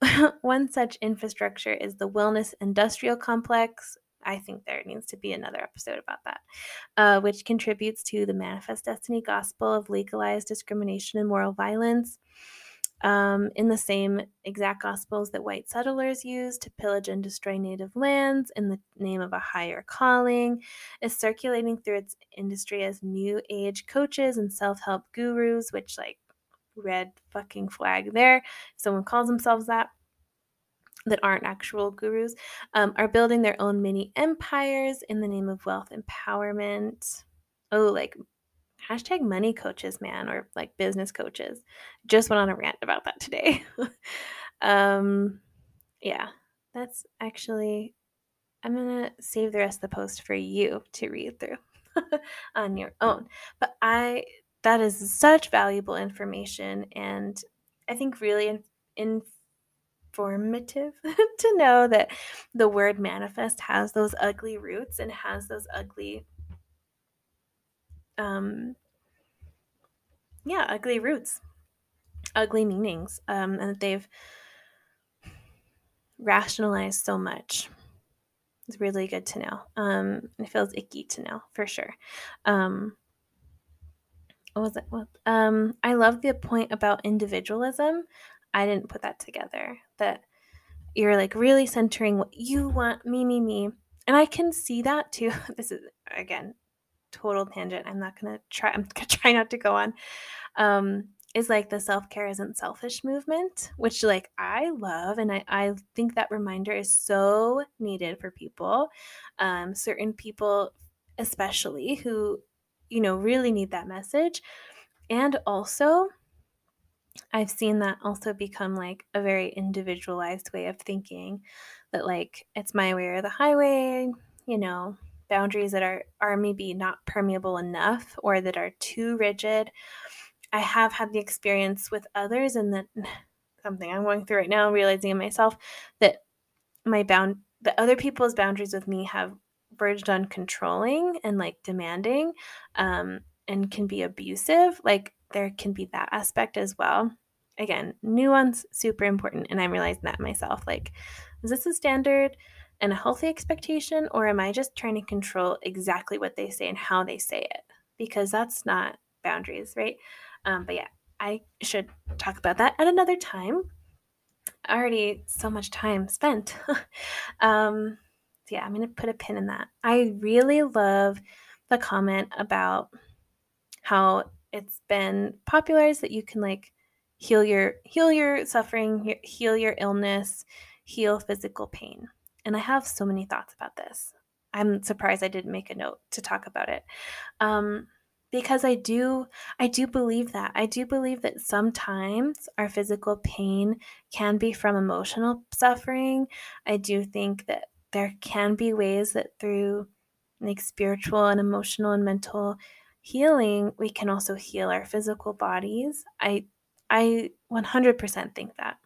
One such infrastructure is the Wellness Industrial Complex. I think there needs to be another episode about that, uh, which contributes to the Manifest Destiny gospel of legalized discrimination and moral violence. Um, in the same exact gospels that white settlers used to pillage and destroy native lands in the name of a higher calling, is circulating through its industry as new age coaches and self help gurus, which, like, red fucking flag there. Someone calls themselves that, that aren't actual gurus, um, are building their own mini empires in the name of wealth empowerment. Oh, like hashtag money coaches, man, or like business coaches. Just went on a rant about that today. um, yeah, that's actually, I'm going to save the rest of the post for you to read through on your own. But I, that is such valuable information and I think really in, informative to know that the word manifest has those ugly roots and has those ugly um yeah ugly roots ugly meanings um and that they've rationalized so much. It's really good to know um it feels icky to know for sure. Um was it? Um i love the point about individualism. I didn't put that together that you're like really centering what you want me me me. And i can see that too. This is again total tangent. I'm not gonna try i'm gonna try not to go on. Um is like the self-care isn't selfish movement which like i love and i, I think that reminder is so needed for people. Um certain people especially who you know really need that message and also I've seen that also become like a very individualized way of thinking that like it's my way or the highway, you know, boundaries that are are maybe not permeable enough or that are too rigid. I have had the experience with others and that something I'm going through right now realizing in myself that my bound the other people's boundaries with me have verged on controlling and like demanding um and can be abusive like there can be that aspect as well. Again, nuance super important and I'm realizing that myself like is this a standard and a healthy expectation or am I just trying to control exactly what they say and how they say it? Because that's not boundaries, right? Um, but yeah, I should talk about that at another time. Already so much time spent. um, yeah, I'm going to put a pin in that. I really love the comment about how it's been popularized that you can like heal your heal your suffering, heal your illness, heal physical pain. And I have so many thoughts about this. I'm surprised I didn't make a note to talk about it. Um, because I do I do believe that. I do believe that sometimes our physical pain can be from emotional suffering. I do think that there can be ways that through like spiritual and emotional and mental healing, we can also heal our physical bodies. I I 100% think that.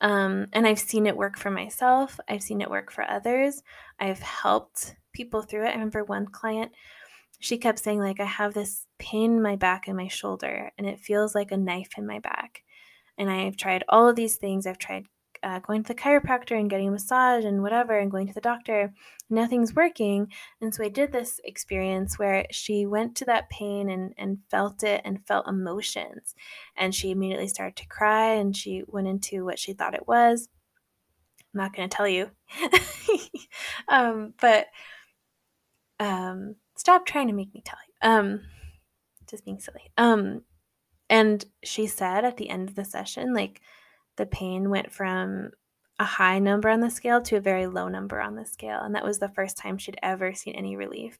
Um, and I've seen it work for myself. I've seen it work for others. I've helped people through it. I remember one client, she kept saying, like, I have this pain in my back and my shoulder, and it feels like a knife in my back. And I've tried all of these things. I've tried uh, going to the chiropractor and getting a massage and whatever and going to the doctor nothing's working. And so i did this experience where she went to that pain and, and felt it and felt emotions. And she immediately started to cry and she went into what she thought it was. I'm not going to tell you. Um, but um, stop trying to make me tell you. Um, just being silly. Um, and she said at the end of the session like the pain went from a high number on the scale to a very low number on the scale. And that was the first time she'd ever seen any relief.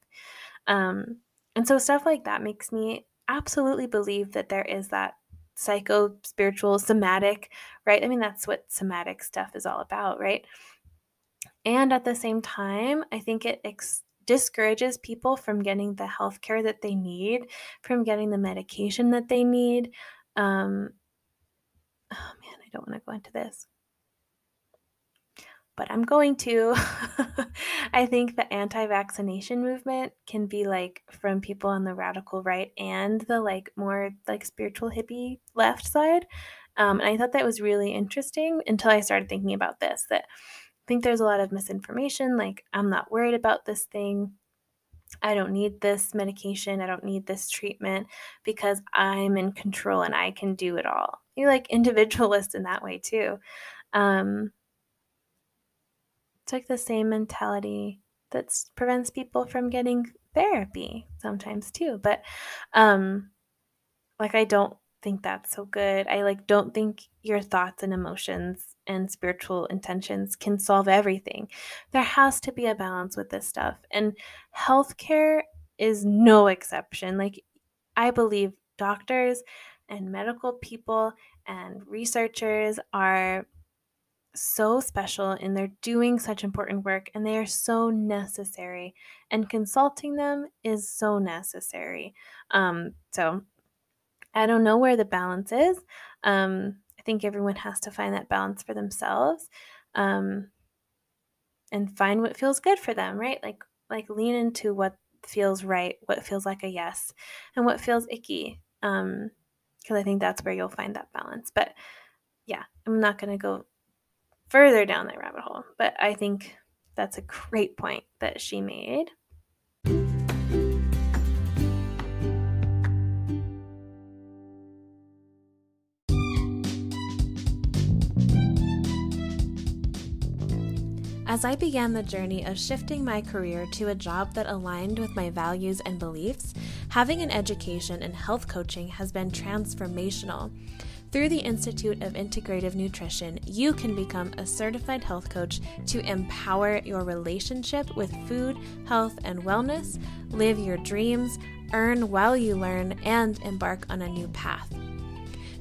Um, and so stuff like that makes me absolutely believe that there is that psycho spiritual somatic, right? I mean, that's what somatic stuff is all about, right? And at the same time, I think it ex- discourages people from getting the health care that they need, from getting the medication that they need. Um, oh man, I don't want to go into this. But I'm going to. I think the anti vaccination movement can be like from people on the radical right and the like more like spiritual hippie left side. Um, and I thought that was really interesting until I started thinking about this that I think there's a lot of misinformation. Like, I'm not worried about this thing. I don't need this medication. I don't need this treatment because I'm in control and I can do it all. You're like individualist in that way too. Um, it's like the same mentality that prevents people from getting therapy sometimes too. But um, like I don't think that's so good. I like don't think your thoughts and emotions and spiritual intentions can solve everything. There has to be a balance with this stuff. And healthcare is no exception. Like I believe doctors and medical people and researchers are so special and they're doing such important work and they are so necessary and consulting them is so necessary. Um, so i don't know where the balance is. Um, i think everyone has to find that balance for themselves um, and find what feels good for them right? Like like lean into what feels right what feels like a yes and what feels icky. Um because i think that's where you'll find that balance but yeah i'm not going to go further down that rabbit hole. But I think that's a great point that she made. As I began the journey of shifting my career to a job that aligned with my values and beliefs, having an education in health coaching has been transformational. Through the Institute of Integrative Nutrition, you can become a certified health coach to empower your relationship with food, health, and wellness, live your dreams, earn while you learn, and embark on a new path.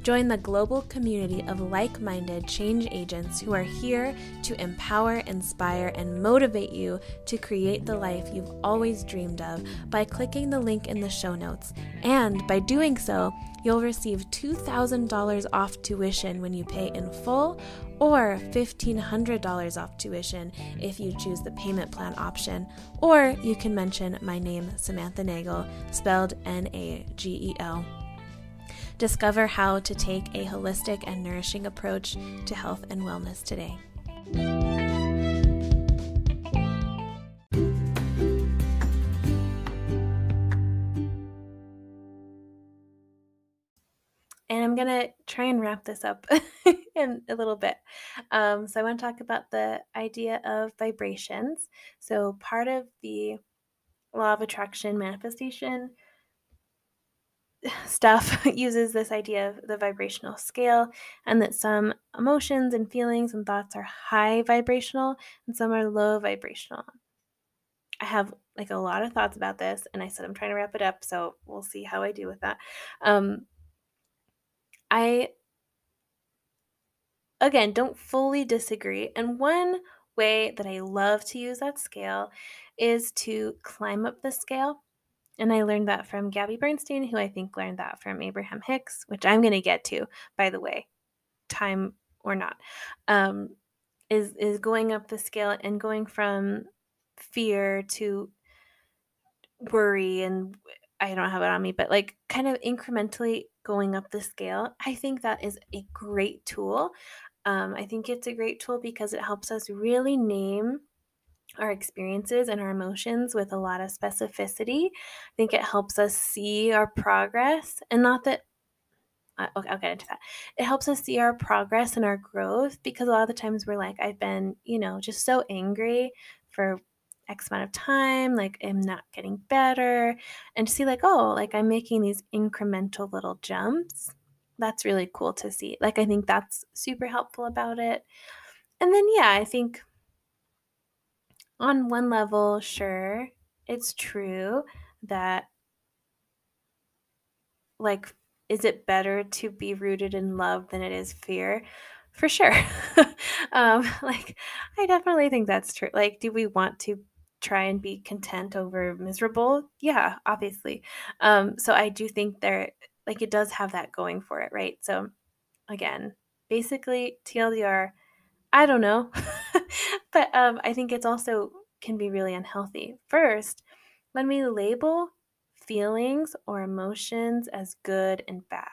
Join the global community of like minded change agents who are here to empower, inspire, and motivate you to create the life you've always dreamed of by clicking the link in the show notes. And by doing so, you'll receive $2,000 off tuition when you pay in full or $1,500 off tuition if you choose the payment plan option. Or you can mention my name, Samantha Nagel, spelled N A G E L. Discover how to take a holistic and nourishing approach to health and wellness today. And I'm going to try and wrap this up in a little bit. Um, so, I want to talk about the idea of vibrations. So, part of the law of attraction manifestation stuff uses this idea of the vibrational scale and that some emotions and feelings and thoughts are high vibrational and some are low vibrational. I have like a lot of thoughts about this and I said I'm trying to wrap it up so we'll see how I do with that. Um I again don't fully disagree and one way that I love to use that scale is to climb up the scale and I learned that from Gabby Bernstein, who I think learned that from Abraham Hicks, which I'm going to get to, by the way, time or not, um, is is going up the scale and going from fear to worry and I don't have it on me, but like kind of incrementally going up the scale. I think that is a great tool. Um, I think it's a great tool because it helps us really name our experiences and our emotions with a lot of specificity. I think it helps us see our progress and not that uh, okay, I'll get into that. It helps us see our progress and our growth because a lot of the times we're like, I've been, you know, just so angry for X amount of time, like I'm not getting better. And to see, like, oh, like I'm making these incremental little jumps. That's really cool to see. Like, I think that's super helpful about it. And then, yeah, I think on one level, sure, it's true that, like, is it better to be rooted in love than it is fear? For sure. um, like, I definitely think that's true. Like, do we want to try and be content over miserable? Yeah, obviously. Um, so I do think there, like, it does have that going for it, right? So, again, basically, TLDR, I don't know. but um, I think it's also can be really unhealthy. First, when we label feelings or emotions as good and bad,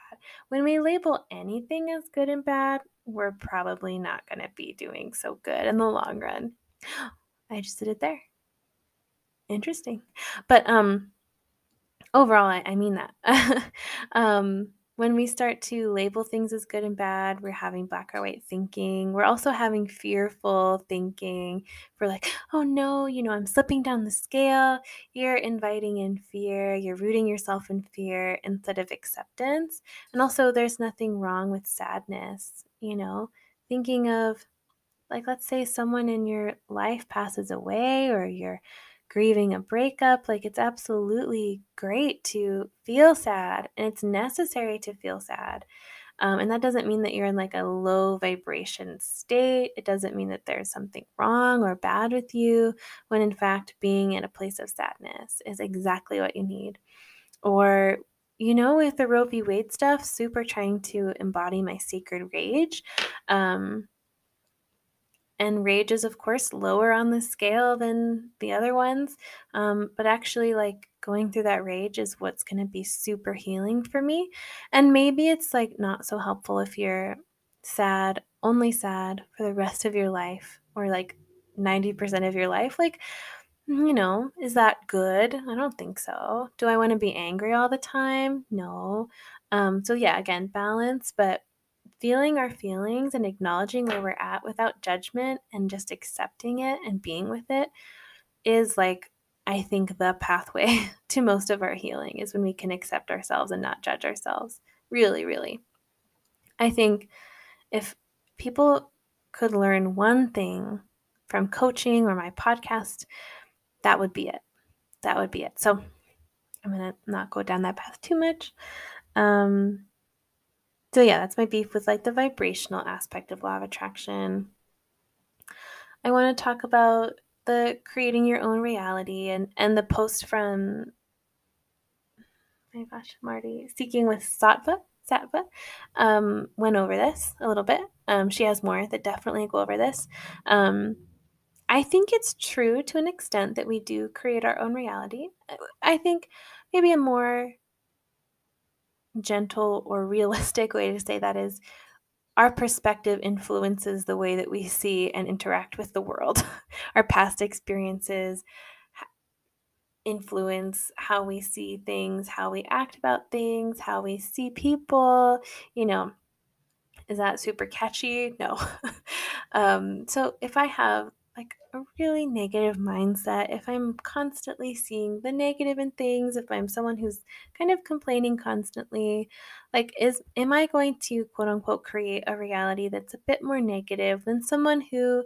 When we label anything as good and bad, we're probably not going to be doing so good in the long run. I just did it there. Interesting. But um overall I, I mean that. um when we start to label things as good and bad, we're having black or white thinking. We're also having fearful thinking. We're like, oh no, you know, I'm slipping down the scale. You're inviting in fear. You're rooting yourself in fear instead of acceptance. And also, there's nothing wrong with sadness, you know, thinking of, like, let's say someone in your life passes away or you're grieving a breakup, like it's absolutely great to feel sad and it's necessary to feel sad. Um, and that doesn't mean that you're in like a low vibration state. It doesn't mean that there's something wrong or bad with you, when in fact, being in a place of sadness is exactly what you need. Or, you know, with the Roe v. Wade stuff, super trying to embody my sacred rage. Um, and rage is of course lower on the scale than the other ones um, but actually like going through that rage is what's going to be super healing for me and maybe it's like not so helpful if you're sad only sad for the rest of your life or like 90% of your life like you know is that good? I don't think so. Do i want to be angry all the time? No. Um, so yeah again balance but feeling our feelings and acknowledging where we're at without judgment and just accepting it and being with it is like I think the pathway to most of our healing is when we can accept ourselves and not judge ourselves. Really, really. I think if people could learn one thing from coaching or my podcast, that would be it. That would be it. So I'm going to not go down that path too much. Um, so yeah, that's my beef with like the vibrational aspect of law of attraction. I want to talk about the creating your own reality and and the post from my gosh, Marty seeking with Sattva. Sattva um, went over this a little bit. Um, she has more that definitely go over this. Um, I think it's true to an extent that we do create our own reality. I think maybe a more gentle or realistic way to say that is our perspective influences the way that we see and interact with the world. our past experiences influence how we see things, how we act about things, how we see people. You know, is that super catchy? No. um, so if I have like a really negative mindset, if I'm constantly seeing the negative in things, if I'm someone who's kind of complaining constantly, like is am I going to quote unquote create a reality that's a bit more negative than someone who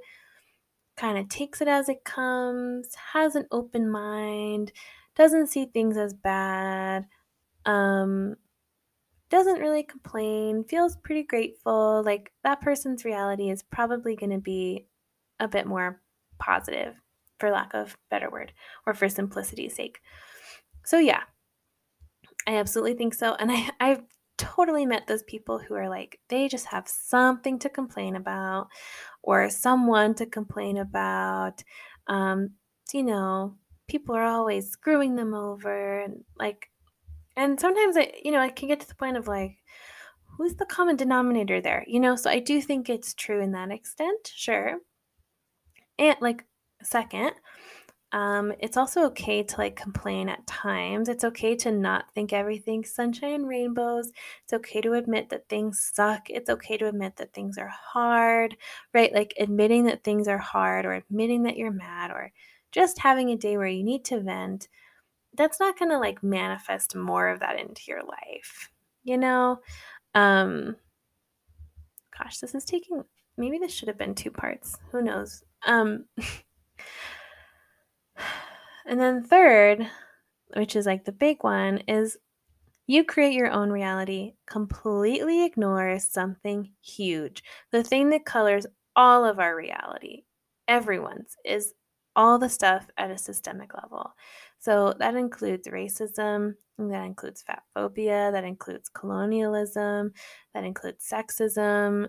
kind of takes it as it comes, has an open mind, doesn't see things as bad, um doesn't really complain, feels pretty grateful. Like that person's reality is probably going to be a bit more positive, for lack of better word, or for simplicity's sake. So yeah, I absolutely think so. And I, I've totally met those people who are like, they just have something to complain about or someone to complain about. Um, you know, people are always screwing them over and like, and sometimes I, you know, I can get to the point of like, who's the common denominator there? You know, so I do think it's true in that extent, sure. And like, second, um, it's also okay to like complain at times. It's okay to not think everything's sunshine and rainbows. It's okay to admit that things suck. It's okay to admit that things are hard, right? Like admitting that things are hard or admitting that you're mad or just having a day where you need to vent. That's not going to like manifest more of that into your life, you know? Um, gosh, this is taking maybe this should have been two parts. Who knows? Um, and then third, which is like the big one, is you create your own reality, completely ignore something huge. The thing that colors all of our reality, everyone's, is all the stuff at a systemic level. So that includes racism, that includes fat phobia, that includes colonialism, that includes sexism,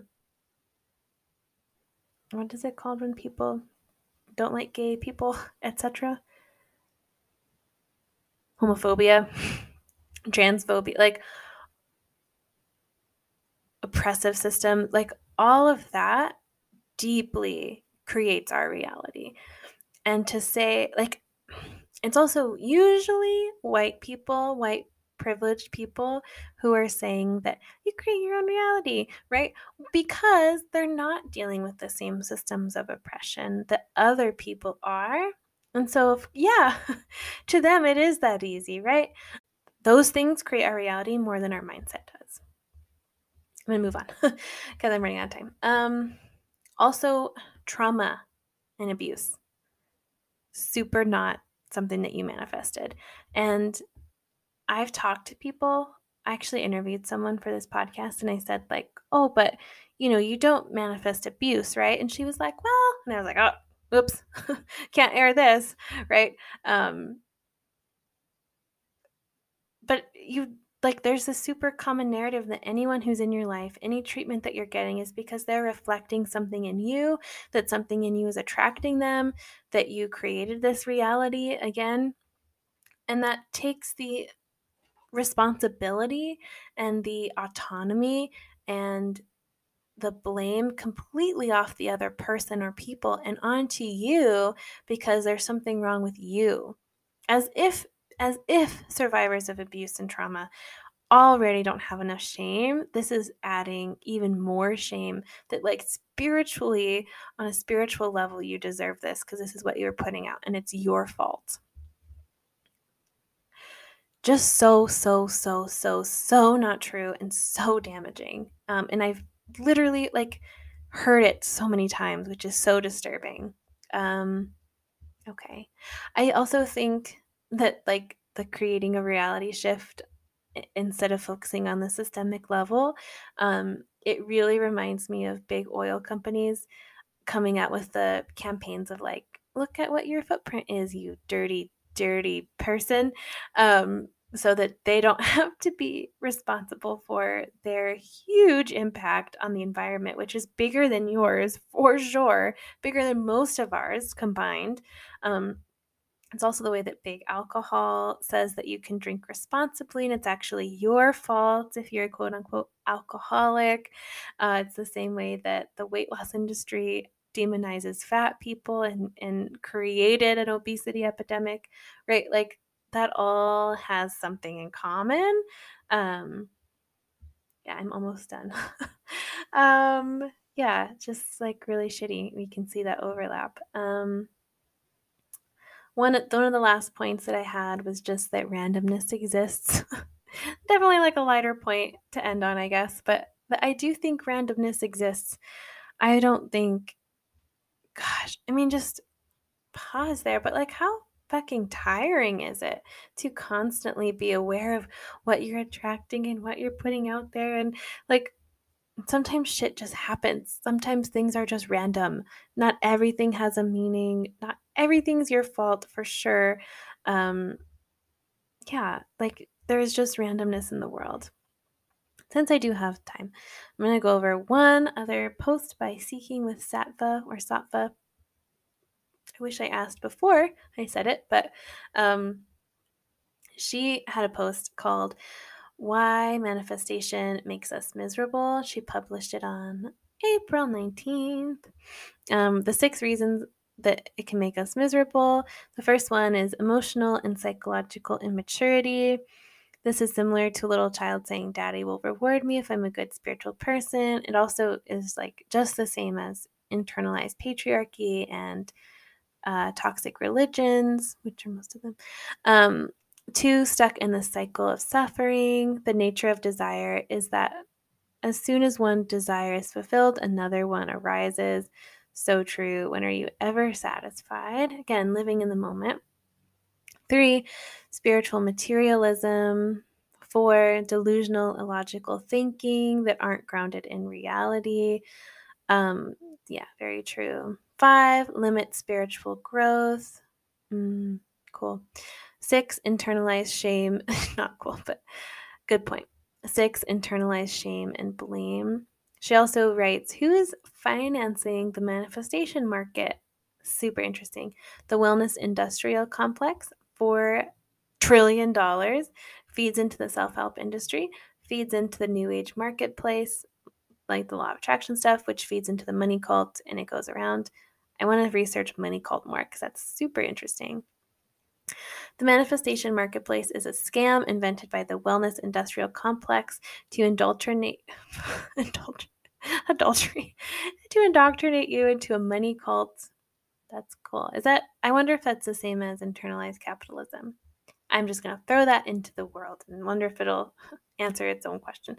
what is it called when people don't like gay people, etc. Homophobia, transphobia, like oppressive system, like all of that deeply creates our reality. And to say, like, it's also usually white people, white privileged people who are saying that you create your own reality, right? Because they're not dealing with the same systems of oppression that other people are. And so, if, yeah, to them it is that easy, right? Those things create our reality more than our mindset does. I'm gonna move on because I'm running out of time. Um, also, trauma and abuse. Super not something that you manifested. And I've talked to people. I actually interviewed someone for this podcast and I said, like, oh, but you know, you don't manifest abuse, right? And she was like, well, and I was like, oh, oops, can't air this, right? Um, but you like there's a super common narrative that anyone who's in your life, any treatment that you're getting is because they're reflecting something in you, that something in you is attracting them, that you created this reality again. And that takes the responsibility and the autonomy and the blame completely off the other person or people and onto you because there's something wrong with you. As if as if survivors of abuse and trauma already don't have enough shame, this is adding even more shame that, like, spiritually, on a spiritual level, you deserve this because this is what you're putting out and it's your fault. Just so, so, so, so, so not true and so damaging. Um, and I've literally, like, heard it so many times, which is so disturbing. Um, okay. I also think that like the creating a reality shift instead of focusing on the systemic level um, it really reminds me of big oil companies coming out with the campaigns of like look at what your footprint is you dirty dirty person um, so that they don't have to be responsible for their huge impact on the environment, which is bigger than yours for sure, bigger than most of ours combined. Um, it's also the way that big alcohol says that you can drink responsibly, and it's actually your fault if you're a quote unquote alcoholic. Uh, it's the same way that the weight loss industry demonizes fat people and, and created an obesity epidemic, right? Like that all has something in common. Um, yeah, I'm almost done. um, yeah, just like really shitty. We can see that overlap. Um, one, one of the last points that I had was just that randomness exists. Definitely like a lighter point to end on, I guess, but, but I do think randomness exists. I don't think, gosh, I mean, just pause there, but like, how fucking tiring is it to constantly be aware of what you're attracting and what you're putting out there? And like, sometimes shit just happens. Sometimes things are just random. Not everything has a meaning. Not everything's your fault for sure. Um, yeah, like there's just randomness in the world. Since I do have time, I'm going to go over one other post by Seeking with Sattva or Sattva. I wish I asked before I said it, but um, she had a post called why Manifestation Makes Us Miserable. She published it on April 19th. Um, the six reasons that it can make us miserable. The first one is emotional and psychological immaturity. This is similar to a little child saying, Daddy will reward me if I'm a good spiritual person. It also is like just the same as internalized patriarchy and uh, toxic religions, which are most of them. Um, Two, stuck in the cycle of suffering. The nature of desire is that as soon as one desire is fulfilled, another one arises. So true. When are you ever satisfied? Again, living in the moment. Three, spiritual materialism. Four, delusional, illogical thinking that aren't grounded in reality. Um, yeah, very true. Five, limit spiritual growth. Mm, cool. Six, internalized shame. Not cool, but good point. Six, internalized shame and blame. She also writes Who is financing the manifestation market? Super interesting. The wellness industrial complex, $4 trillion, feeds into the self help industry, feeds into the new age marketplace. like the law of attraction stuff, which feeds into the money cult and it goes around. I want to research money cult more because that's super interesting. The manifestation marketplace is a scam invented by the wellness industrial complex to indulgence, adultery, to indoctrinate you into a money cult. That's cool. Is that? I wonder if that's the same as internalized capitalism. I'm just going to throw that into the world and wonder if it'll answer its own question.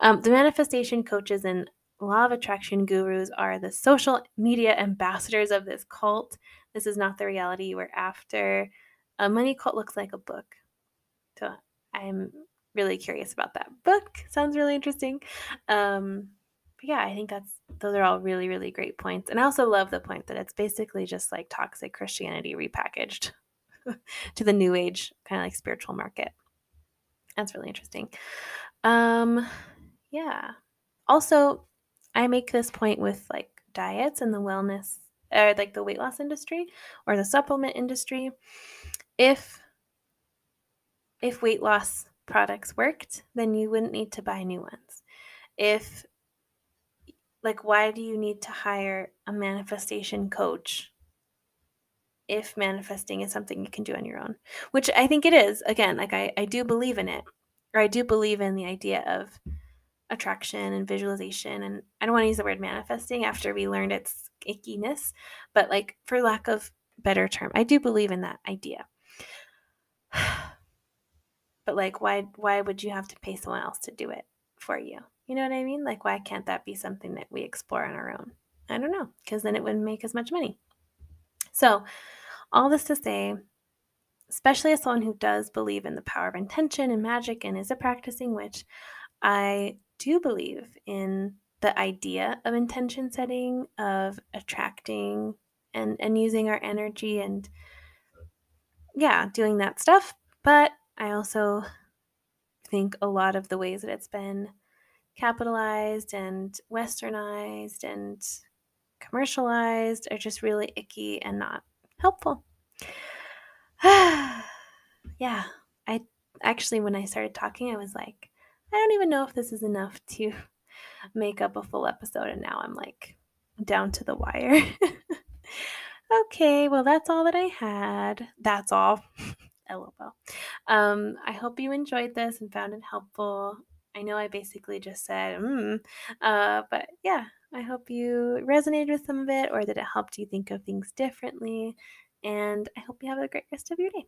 Um, the manifestation coaches and law of attraction gurus are the social media ambassadors of this cult. This is not the reality we're after. A money cult looks like a book. So I'm really curious about that book. Sounds really interesting. Um, but yeah, I think that's those are all really, really great points. And I also love the point that it's basically just like toxic Christianity repackaged to the new age kind of like spiritual market. That's really interesting. Um, yeah. Also, I make this point with like diets and the wellness or like the weight loss industry or the supplement industry. If if weight loss products worked, then you wouldn't need to buy new ones. If like why do you need to hire a manifestation coach if manifesting is something you can do on your own? Which I think it is. Again, like I, I do believe in it. Or I do believe in the idea of attraction and visualization and I don't want to use the word manifesting after we learned its ickiness, but like for lack of better term, I do believe in that idea. but like why why would you have to pay someone else to do it for you? You know what I mean? Like why can't that be something that we explore on our own? I don't know, because then it wouldn't make as much money. So, all this to say, especially as someone who does believe in the power of intention and magic and is a practicing witch, I do believe in the idea of intention setting, of attracting and, and using our energy and yeah, doing that stuff. But I also think a lot of the ways that it's been capitalized and westernized and commercialized are just really icky and not helpful. yeah, I actually, when I started talking, I was like, I don't even know if this is enough to make up a full episode. And now I'm like down to the wire. okay, well, that's all that I had. That's all. LOL. Um, I hope you enjoyed this and found it helpful. I know I basically just said, mm, uh, but yeah, I hope you resonated with some of it or that it helped you think of things differently. And I hope you have a great rest of your day.